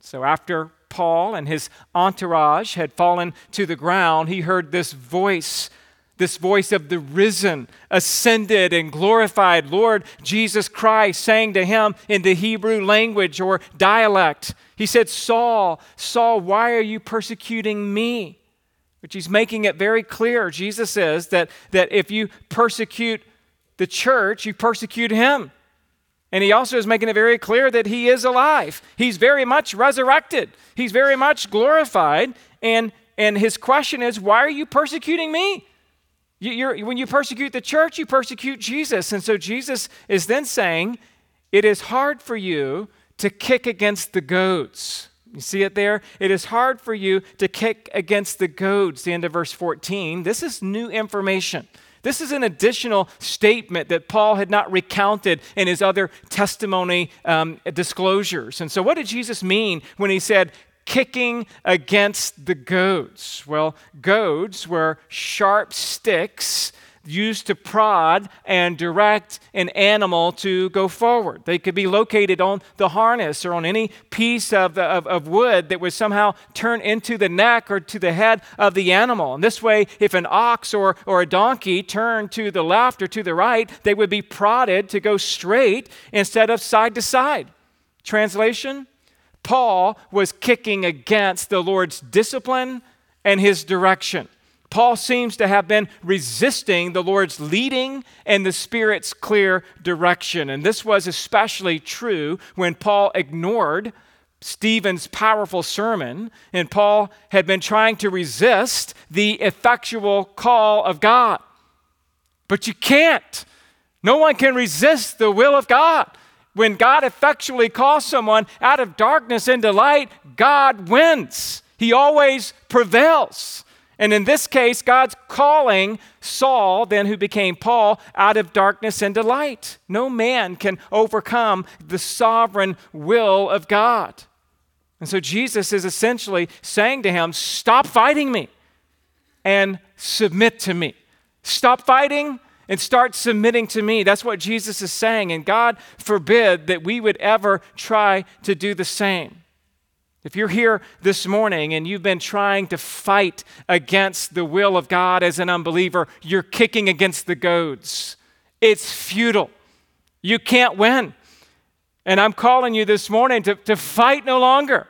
So after Paul and his entourage had fallen to the ground, he heard this voice this voice of the risen, ascended, and glorified Lord Jesus Christ saying to him in the Hebrew language or dialect, He said, Saul, Saul, why are you persecuting me? Which he's making it very clear, Jesus says, that, that if you persecute the church, you persecute him. And he also is making it very clear that he is alive. He's very much resurrected, he's very much glorified. And, and his question is, Why are you persecuting me? You, when you persecute the church, you persecute Jesus. And so Jesus is then saying, It is hard for you to kick against the goads. You see it there? It is hard for you to kick against the goads. The end of verse 14. This is new information. This is an additional statement that Paul had not recounted in his other testimony um, disclosures. And so, what did Jesus mean when he said, kicking against the goads. Well, goads were sharp sticks used to prod and direct an animal to go forward. They could be located on the harness or on any piece of, the, of, of, wood that would somehow turn into the neck or to the head of the animal. And this way, if an ox or, or a donkey turned to the left or to the right, they would be prodded to go straight instead of side to side. Translation Paul was kicking against the Lord's discipline and his direction. Paul seems to have been resisting the Lord's leading and the Spirit's clear direction. And this was especially true when Paul ignored Stephen's powerful sermon, and Paul had been trying to resist the effectual call of God. But you can't. No one can resist the will of God. When God effectually calls someone out of darkness into light, God wins. He always prevails. And in this case, God's calling Saul, then who became Paul, out of darkness into light. No man can overcome the sovereign will of God. And so Jesus is essentially saying to him, Stop fighting me and submit to me. Stop fighting and start submitting to me. That's what Jesus is saying. And God forbid that we would ever try to do the same. If you're here this morning and you've been trying to fight against the will of God as an unbeliever, you're kicking against the goads. It's futile. You can't win. And I'm calling you this morning to, to fight no longer.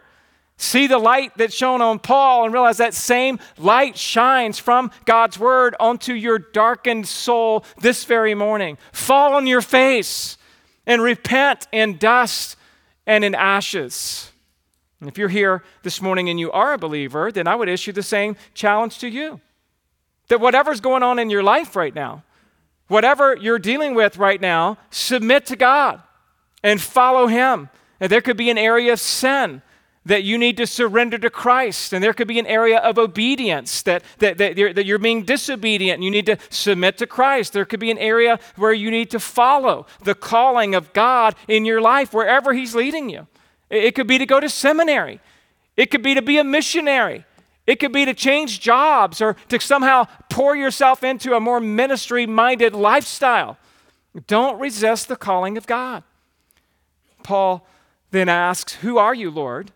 See the light that shone on Paul and realize that same light shines from God's word onto your darkened soul this very morning. Fall on your face and repent in dust and in ashes. And if you're here this morning and you are a believer, then I would issue the same challenge to you that whatever's going on in your life right now, whatever you're dealing with right now, submit to God and follow Him. And there could be an area of sin that you need to surrender to Christ. And there could be an area of obedience that, that, that, you're, that you're being disobedient and you need to submit to Christ. There could be an area where you need to follow the calling of God in your life, wherever He's leading you. It could be to go to seminary, it could be to be a missionary. It could be to change jobs or to somehow pour yourself into a more ministry minded lifestyle. Don't resist the calling of God. Paul then asks, Who are you, Lord?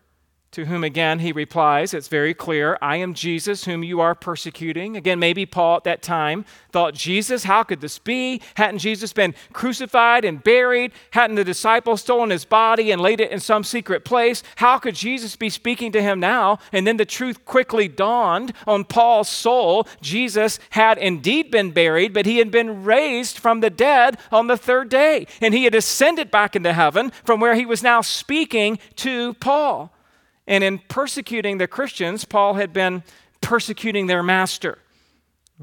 To whom again he replies, it's very clear, I am Jesus whom you are persecuting. Again, maybe Paul at that time thought, Jesus, how could this be? Hadn't Jesus been crucified and buried? Hadn't the disciples stolen his body and laid it in some secret place? How could Jesus be speaking to him now? And then the truth quickly dawned on Paul's soul. Jesus had indeed been buried, but he had been raised from the dead on the third day. And he had ascended back into heaven from where he was now speaking to Paul. And in persecuting the Christians, Paul had been persecuting their master.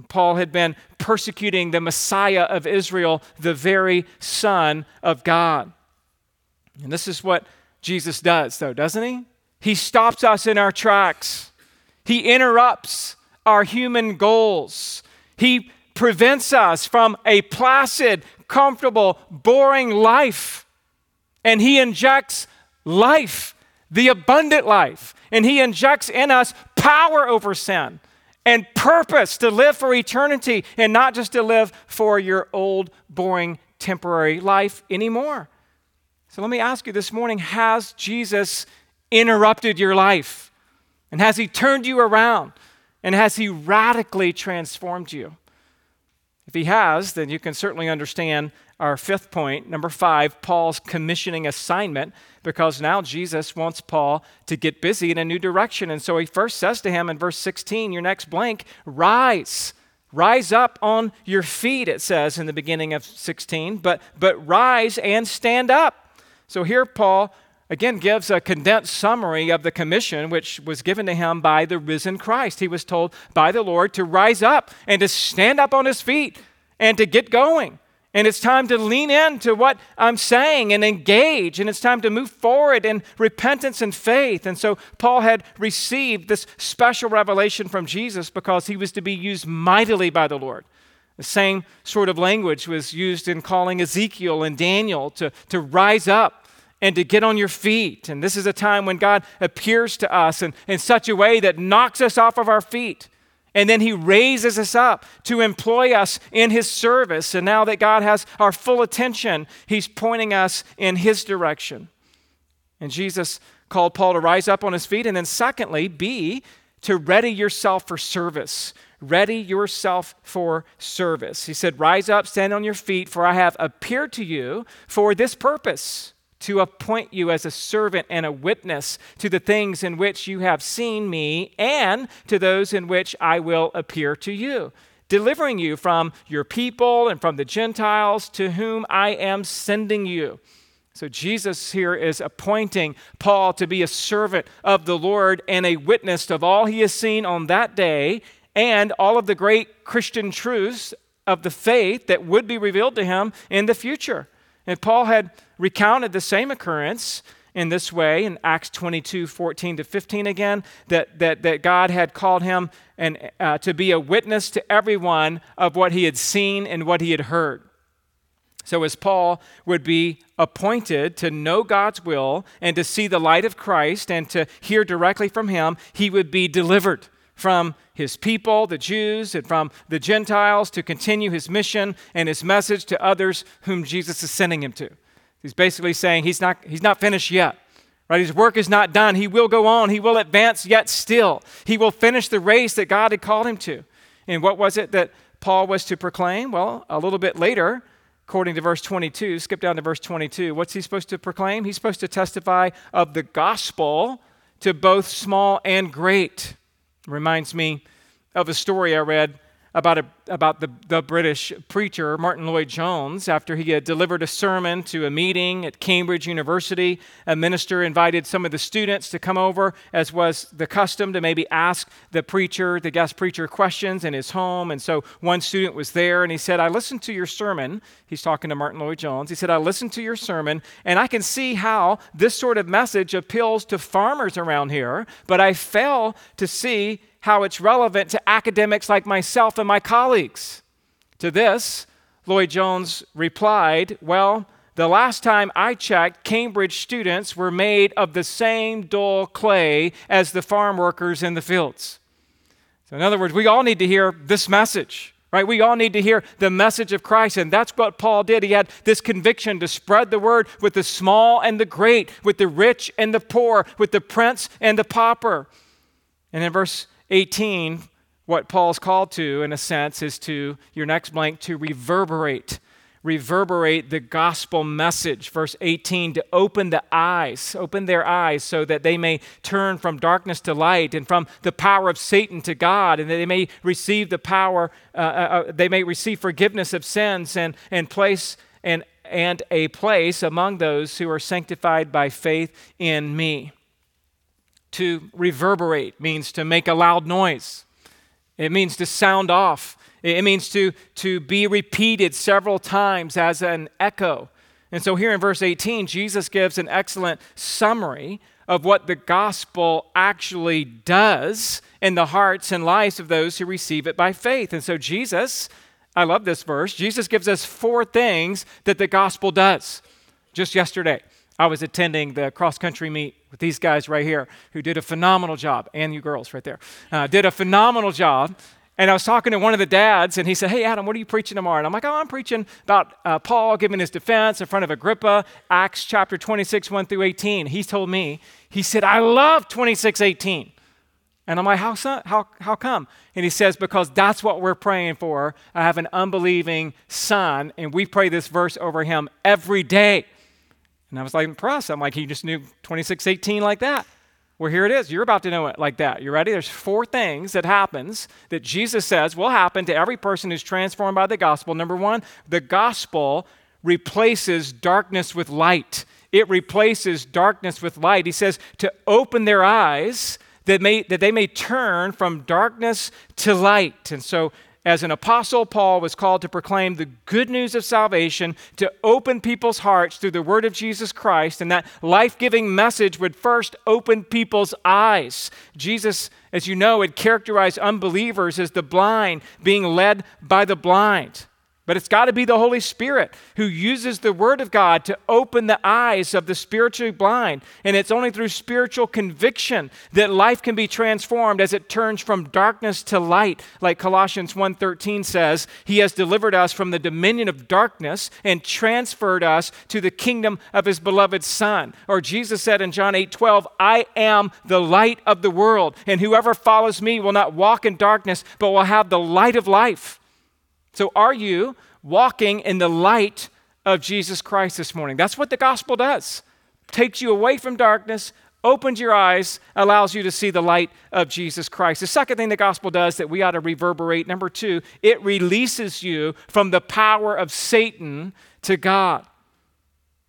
Paul had been persecuting the Messiah of Israel, the very Son of God. And this is what Jesus does, though, doesn't he? He stops us in our tracks, he interrupts our human goals. He prevents us from a placid, comfortable, boring life. And He injects life, the abundant life. And He injects in us power over sin and purpose to live for eternity and not just to live for your old, boring, temporary life anymore. So let me ask you this morning Has Jesus interrupted your life? And has He turned you around? And has He radically transformed you? If He has, then you can certainly understand our fifth point, number five, Paul's commissioning assignment, because now Jesus wants Paul to get busy in a new direction. And so he first says to him in verse 16, your next blank, rise. Rise up on your feet, it says in the beginning of 16, but, but rise and stand up. So here Paul again gives a condensed summary of the commission which was given to him by the risen Christ. He was told by the Lord to rise up and to stand up on his feet and to get going. And it's time to lean into what I'm saying and engage. And it's time to move forward in repentance and faith. And so Paul had received this special revelation from Jesus because he was to be used mightily by the Lord. The same sort of language was used in calling Ezekiel and Daniel to, to rise up and to get on your feet. And this is a time when God appears to us in, in such a way that knocks us off of our feet and then he raises us up to employ us in his service. And now that God has our full attention, he's pointing us in his direction. And Jesus called Paul to rise up on his feet. And then, secondly, B, to ready yourself for service. Ready yourself for service. He said, Rise up, stand on your feet, for I have appeared to you for this purpose to appoint you as a servant and a witness to the things in which you have seen me and to those in which I will appear to you, delivering you from your people and from the Gentiles to whom I am sending you. So, Jesus here is appointing Paul to be a servant of the Lord and a witness of all he has seen on that day and all of the great Christian truths of the faith that would be revealed to him in the future. And Paul had recounted the same occurrence in this way in Acts 22 14 to 15 again, that, that, that God had called him and, uh, to be a witness to everyone of what he had seen and what he had heard. So, as Paul would be appointed to know God's will and to see the light of Christ and to hear directly from him, he would be delivered from his people, the Jews, and from the Gentiles to continue his mission and his message to others whom Jesus is sending him to. He's basically saying he's not, he's not finished yet. Right? His work is not done. He will go on. He will advance yet still. He will finish the race that God had called him to. And what was it that Paul was to proclaim? Well, a little bit later, according to verse 22, skip down to verse 22. What's he supposed to proclaim? He's supposed to testify of the gospel to both small and great. Reminds me of a story I read about, a, about the, the British preacher, Martyn Lloyd-Jones, after he had delivered a sermon to a meeting at Cambridge University. A minister invited some of the students to come over, as was the custom, to maybe ask the preacher, the guest preacher, questions in his home. And so one student was there and he said, I listened to your sermon. He's talking to Martyn Lloyd-Jones. He said, I listened to your sermon and I can see how this sort of message appeals to farmers around here, but I fail to see how it's relevant to academics like myself and my colleagues. To this, Lloyd-Jones replied, Well, the last time I checked, Cambridge students were made of the same dull clay as the farm workers in the fields. So, in other words, we all need to hear this message, right? We all need to hear the message of Christ. And that's what Paul did. He had this conviction to spread the word with the small and the great, with the rich and the poor, with the prince and the pauper. And in verse 18, what Paul's called to, in a sense, is to, your next blank, to reverberate. Reverberate the gospel message. Verse 18, to open the eyes, open their eyes so that they may turn from darkness to light and from the power of Satan to God, and that they may receive the power, uh, uh, uh they may receive forgiveness of sins and, and place and, and a place among those who are sanctified by faith in me. To reverberate means to make a loud noise, it means to sound off, it means to, to be repeated several times as an echo. And so here in verse 18, Jesus gives an excellent summary of what the gospel actually does in the hearts and lives of those who receive it by faith. And so Jesus I love this verse. Jesus gives us four things that the gospel does. Just yesterday, I was attending the cross country meet with these guys right here who did a phenomenal job, and you girls right there, uh, did a phenomenal job. And I was talking to one of the dads, and he said, Hey, Adam, what are you preaching tomorrow? And I'm like, Oh, I'm preaching about uh, Paul giving his defense in front of Agrippa, Acts chapter 26, 1 through 18. He told me, He said, I love 26, 18. And I'm like, how, son? how, how come? And he says, because that's what we're praying for. I have an unbelieving son, and we pray this verse over him every day. And I was like impressed. I'm like, he just knew 2618 like that. Well, here it is. You're about to know it like that. You ready? There's four things that happens that Jesus says will happen to every person who's transformed by the gospel. Number one, the gospel replaces darkness with light. It replaces darkness with light. He says to open their eyes that, may, that they may turn from darkness to light. And so, as an apostle, Paul was called to proclaim the good news of salvation, to open people's hearts through the word of Jesus Christ. And that life giving message would first open people's eyes. Jesus, as you know, had characterized unbelievers as the blind being led by the blind. But it's got to be the Holy Spirit who uses the Word of God to open the eyes of the spiritually blind. And it's only through spiritual conviction that life can be transformed as it turns from darkness to light. Like Colossians 1:13 says, He has delivered us from the dominion of darkness and transferred us to the kingdom of His beloved Son. Or Jesus said in John 8:12, I am the light of the world, and whoever follows me will not walk in darkness, but will have the light of life. So, are you walking in the light of Jesus Christ this morning? That's what the gospel does. Takes you away from darkness, opens your eyes, allows you to see the light of Jesus Christ. The second thing the gospel does that we ought to reverberate, number two, it releases you from the power of Satan to God.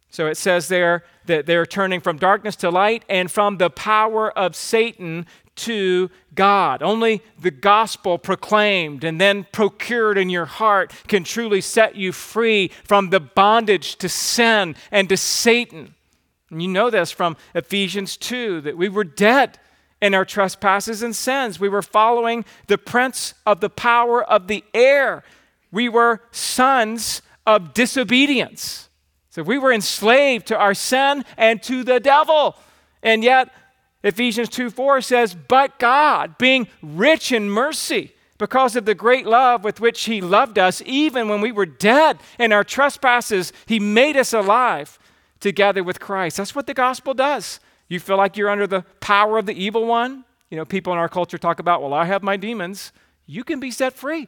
So it says there that they're turning from darkness to light and from the power of Satan to God. Only the gospel proclaimed and then procured in your heart can truly set you free from the bondage to sin and to Satan. And you know this from Ephesians 2 that we were dead in our trespasses and sins. We were following the prince of the power of the air. We were sons of disobedience. So we were enslaved to our sin and to the devil. And yet, Ephesians 2 4 says, But God, being rich in mercy, because of the great love with which He loved us, even when we were dead in our trespasses, He made us alive together with Christ. That's what the gospel does. You feel like you're under the power of the evil one? You know, people in our culture talk about, well, I have my demons. You can be set free.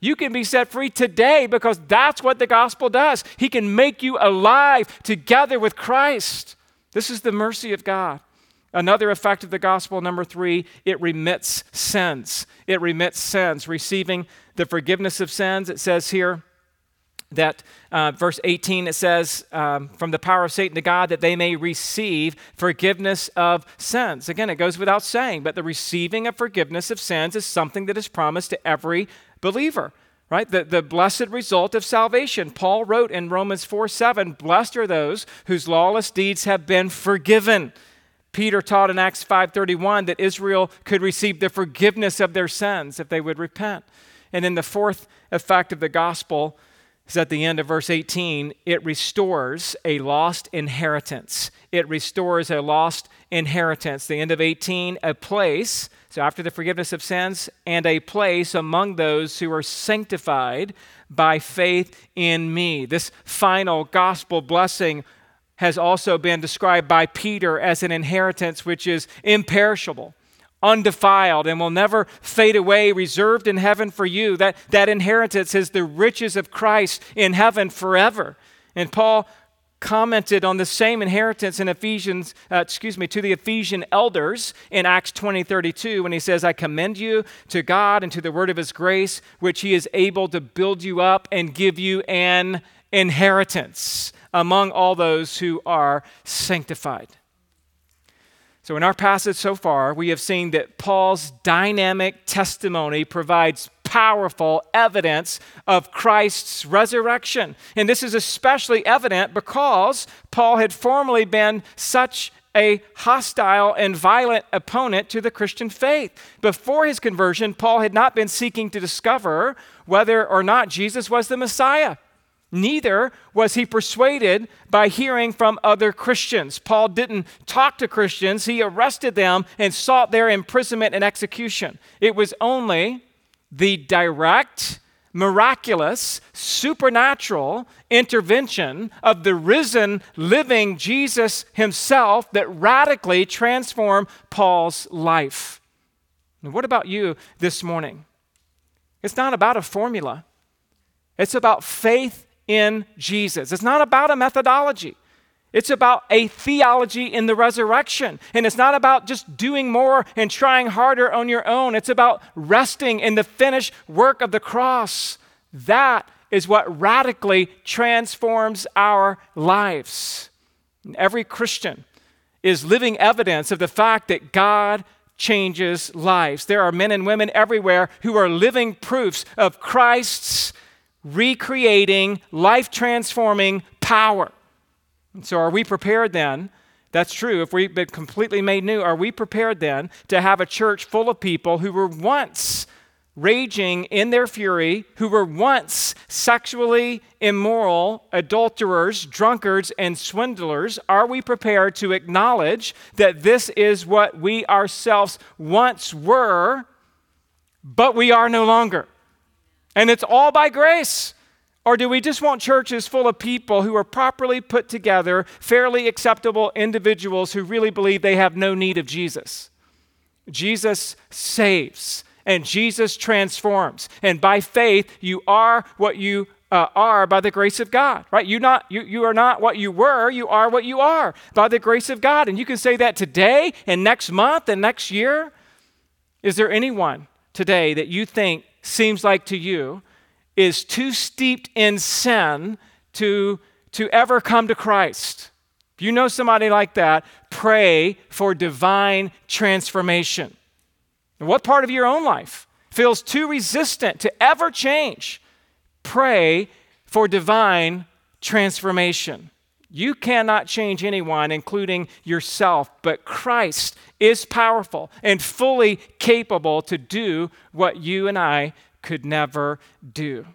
You can be set free today because that's what the gospel does. He can make you alive together with Christ. This is the mercy of God. Another effect of the gospel, number three, it remits sins. It remits sins. Receiving the forgiveness of sins, it says here that uh, verse 18 it says um, from the power of satan to god that they may receive forgiveness of sins again it goes without saying but the receiving of forgiveness of sins is something that is promised to every believer right the, the blessed result of salvation paul wrote in romans 4 7 blessed are those whose lawless deeds have been forgiven Peter taught in Acts 5:31 that Israel could receive the forgiveness of their sins if they would repent. And then the fourth effect of the gospel is at the end of verse 18, it restores a lost inheritance. It restores a lost inheritance. The end of 18, a place, so after the forgiveness of sins, and a place among those who are sanctified by faith in me. This final gospel blessing has also been described by Peter as an inheritance which is imperishable, undefiled, and will never fade away, reserved in heaven for you. That, that inheritance is the riches of Christ in heaven forever. And Paul commented on the same inheritance in Ephesians, uh, excuse me, to the Ephesian elders in Acts 20 32 when he says, I commend you to God and to the word of his grace, which he is able to build you up and give you an inheritance among all those who are sanctified. So, in our passage so far, we have seen that Paul's dynamic testimony provides powerful evidence of Christ's resurrection. And this is especially evident because Paul had formerly been such a hostile and violent opponent to the Christian faith. Before his conversion, Paul had not been seeking to discover whether or not Jesus was the Messiah. Neither was he persuaded by hearing from other Christians. Paul didn't talk to Christians, he arrested them and sought their imprisonment and execution. It was only the direct, miraculous, supernatural intervention of the risen, living Jesus himself that radically transformed Paul's life. And what about you this morning? It's not about a formula, it's about faith in Jesus. It's not about a methodology. It's about a theology in the resurrection. And it's not about just doing more and trying harder on your own. It's about resting in the finished work of the cross. That is what radically transforms our lives. And every Christian is living evidence of the fact that God changes lives. There are men and women everywhere who are living proofs of Christ's recreating, life transforming power. And so, are we prepared then? That's true. If we've been completely made new, are we prepared then to have a church full of people who were once raging in their fury, who were once sexually immoral, adulterers, drunkards, and swindlers? Are we prepared to acknowledge that this is what we ourselves once were, but we are no longer? And it's all by grace. Or do we just want churches full of people who are properly put together, fairly acceptable individuals who really believe they have no need of Jesus? Jesus saves and Jesus transforms. And by faith, you are what you uh, are by the grace of God, right? You not you you are not what you were. You are what you are by the grace of God, and you can say that today and next month and next year. Is there anyone today that you think seems like to you is too steeped in sin to, to ever come to Christ. If you know somebody like that, pray for divine transformation. And what part of your own life feels too resistant to ever change? Pray for divine transformation. You cannot change anyone, including yourself, but Christ is powerful and fully capable to do what you and I could never do.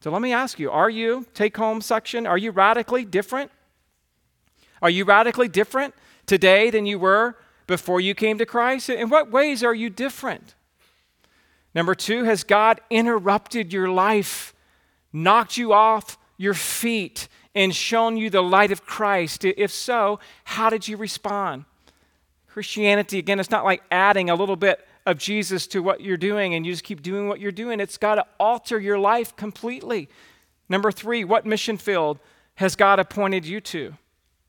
So let me ask you are you, take home section, are you radically different? Are you radically different today than you were before you came to Christ? In what ways are you different? Number two, has God interrupted your life, knocked you off your feet, and shown you the light of Christ? If so, how did you respond? Christianity, again, it's not like adding a little bit of Jesus to what you're doing and you just keep doing what you're doing. It's got to alter your life completely. Number three, what mission field has God appointed you to?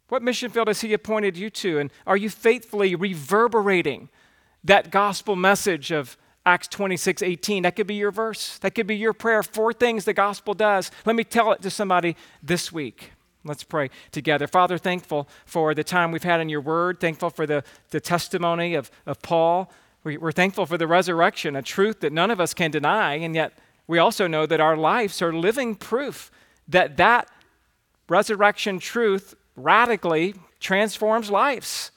What mission field has He appointed you to? And are you faithfully reverberating that gospel message of Acts 26, 18. That could be your verse. That could be your prayer. Four things the gospel does. Let me tell it to somebody this week. Let's pray together. Father, thankful for the time we've had in your word, thankful for the, the testimony of, of Paul. We, we're thankful for the resurrection, a truth that none of us can deny, and yet we also know that our lives are living proof that that resurrection truth radically transforms lives.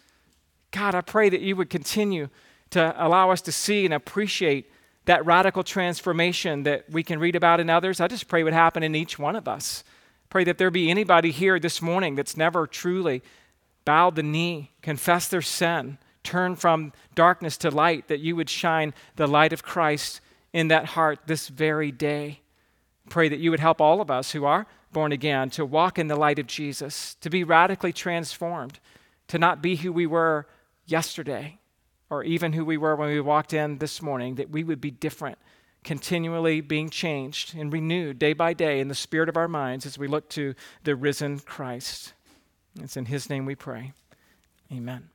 God, I pray that you would continue to allow us to see and appreciate that radical transformation that we can read about in others. I just pray would happen in each one of us. Pray that there be anybody here this morning that's never truly bowed the knee, confessed their sin, turned from darkness to light, that you would shine the light of Christ in that heart this very day. Pray that you would help all of us who are born again to walk in the light of Jesus, to be radically transformed, to not be who we were yesterday or even who we were when we walked in this morning, that we would be different continually being changed and renewed day by day in the spirit of our minds as we look to the risen Christ. It's in His name we pray. Amen.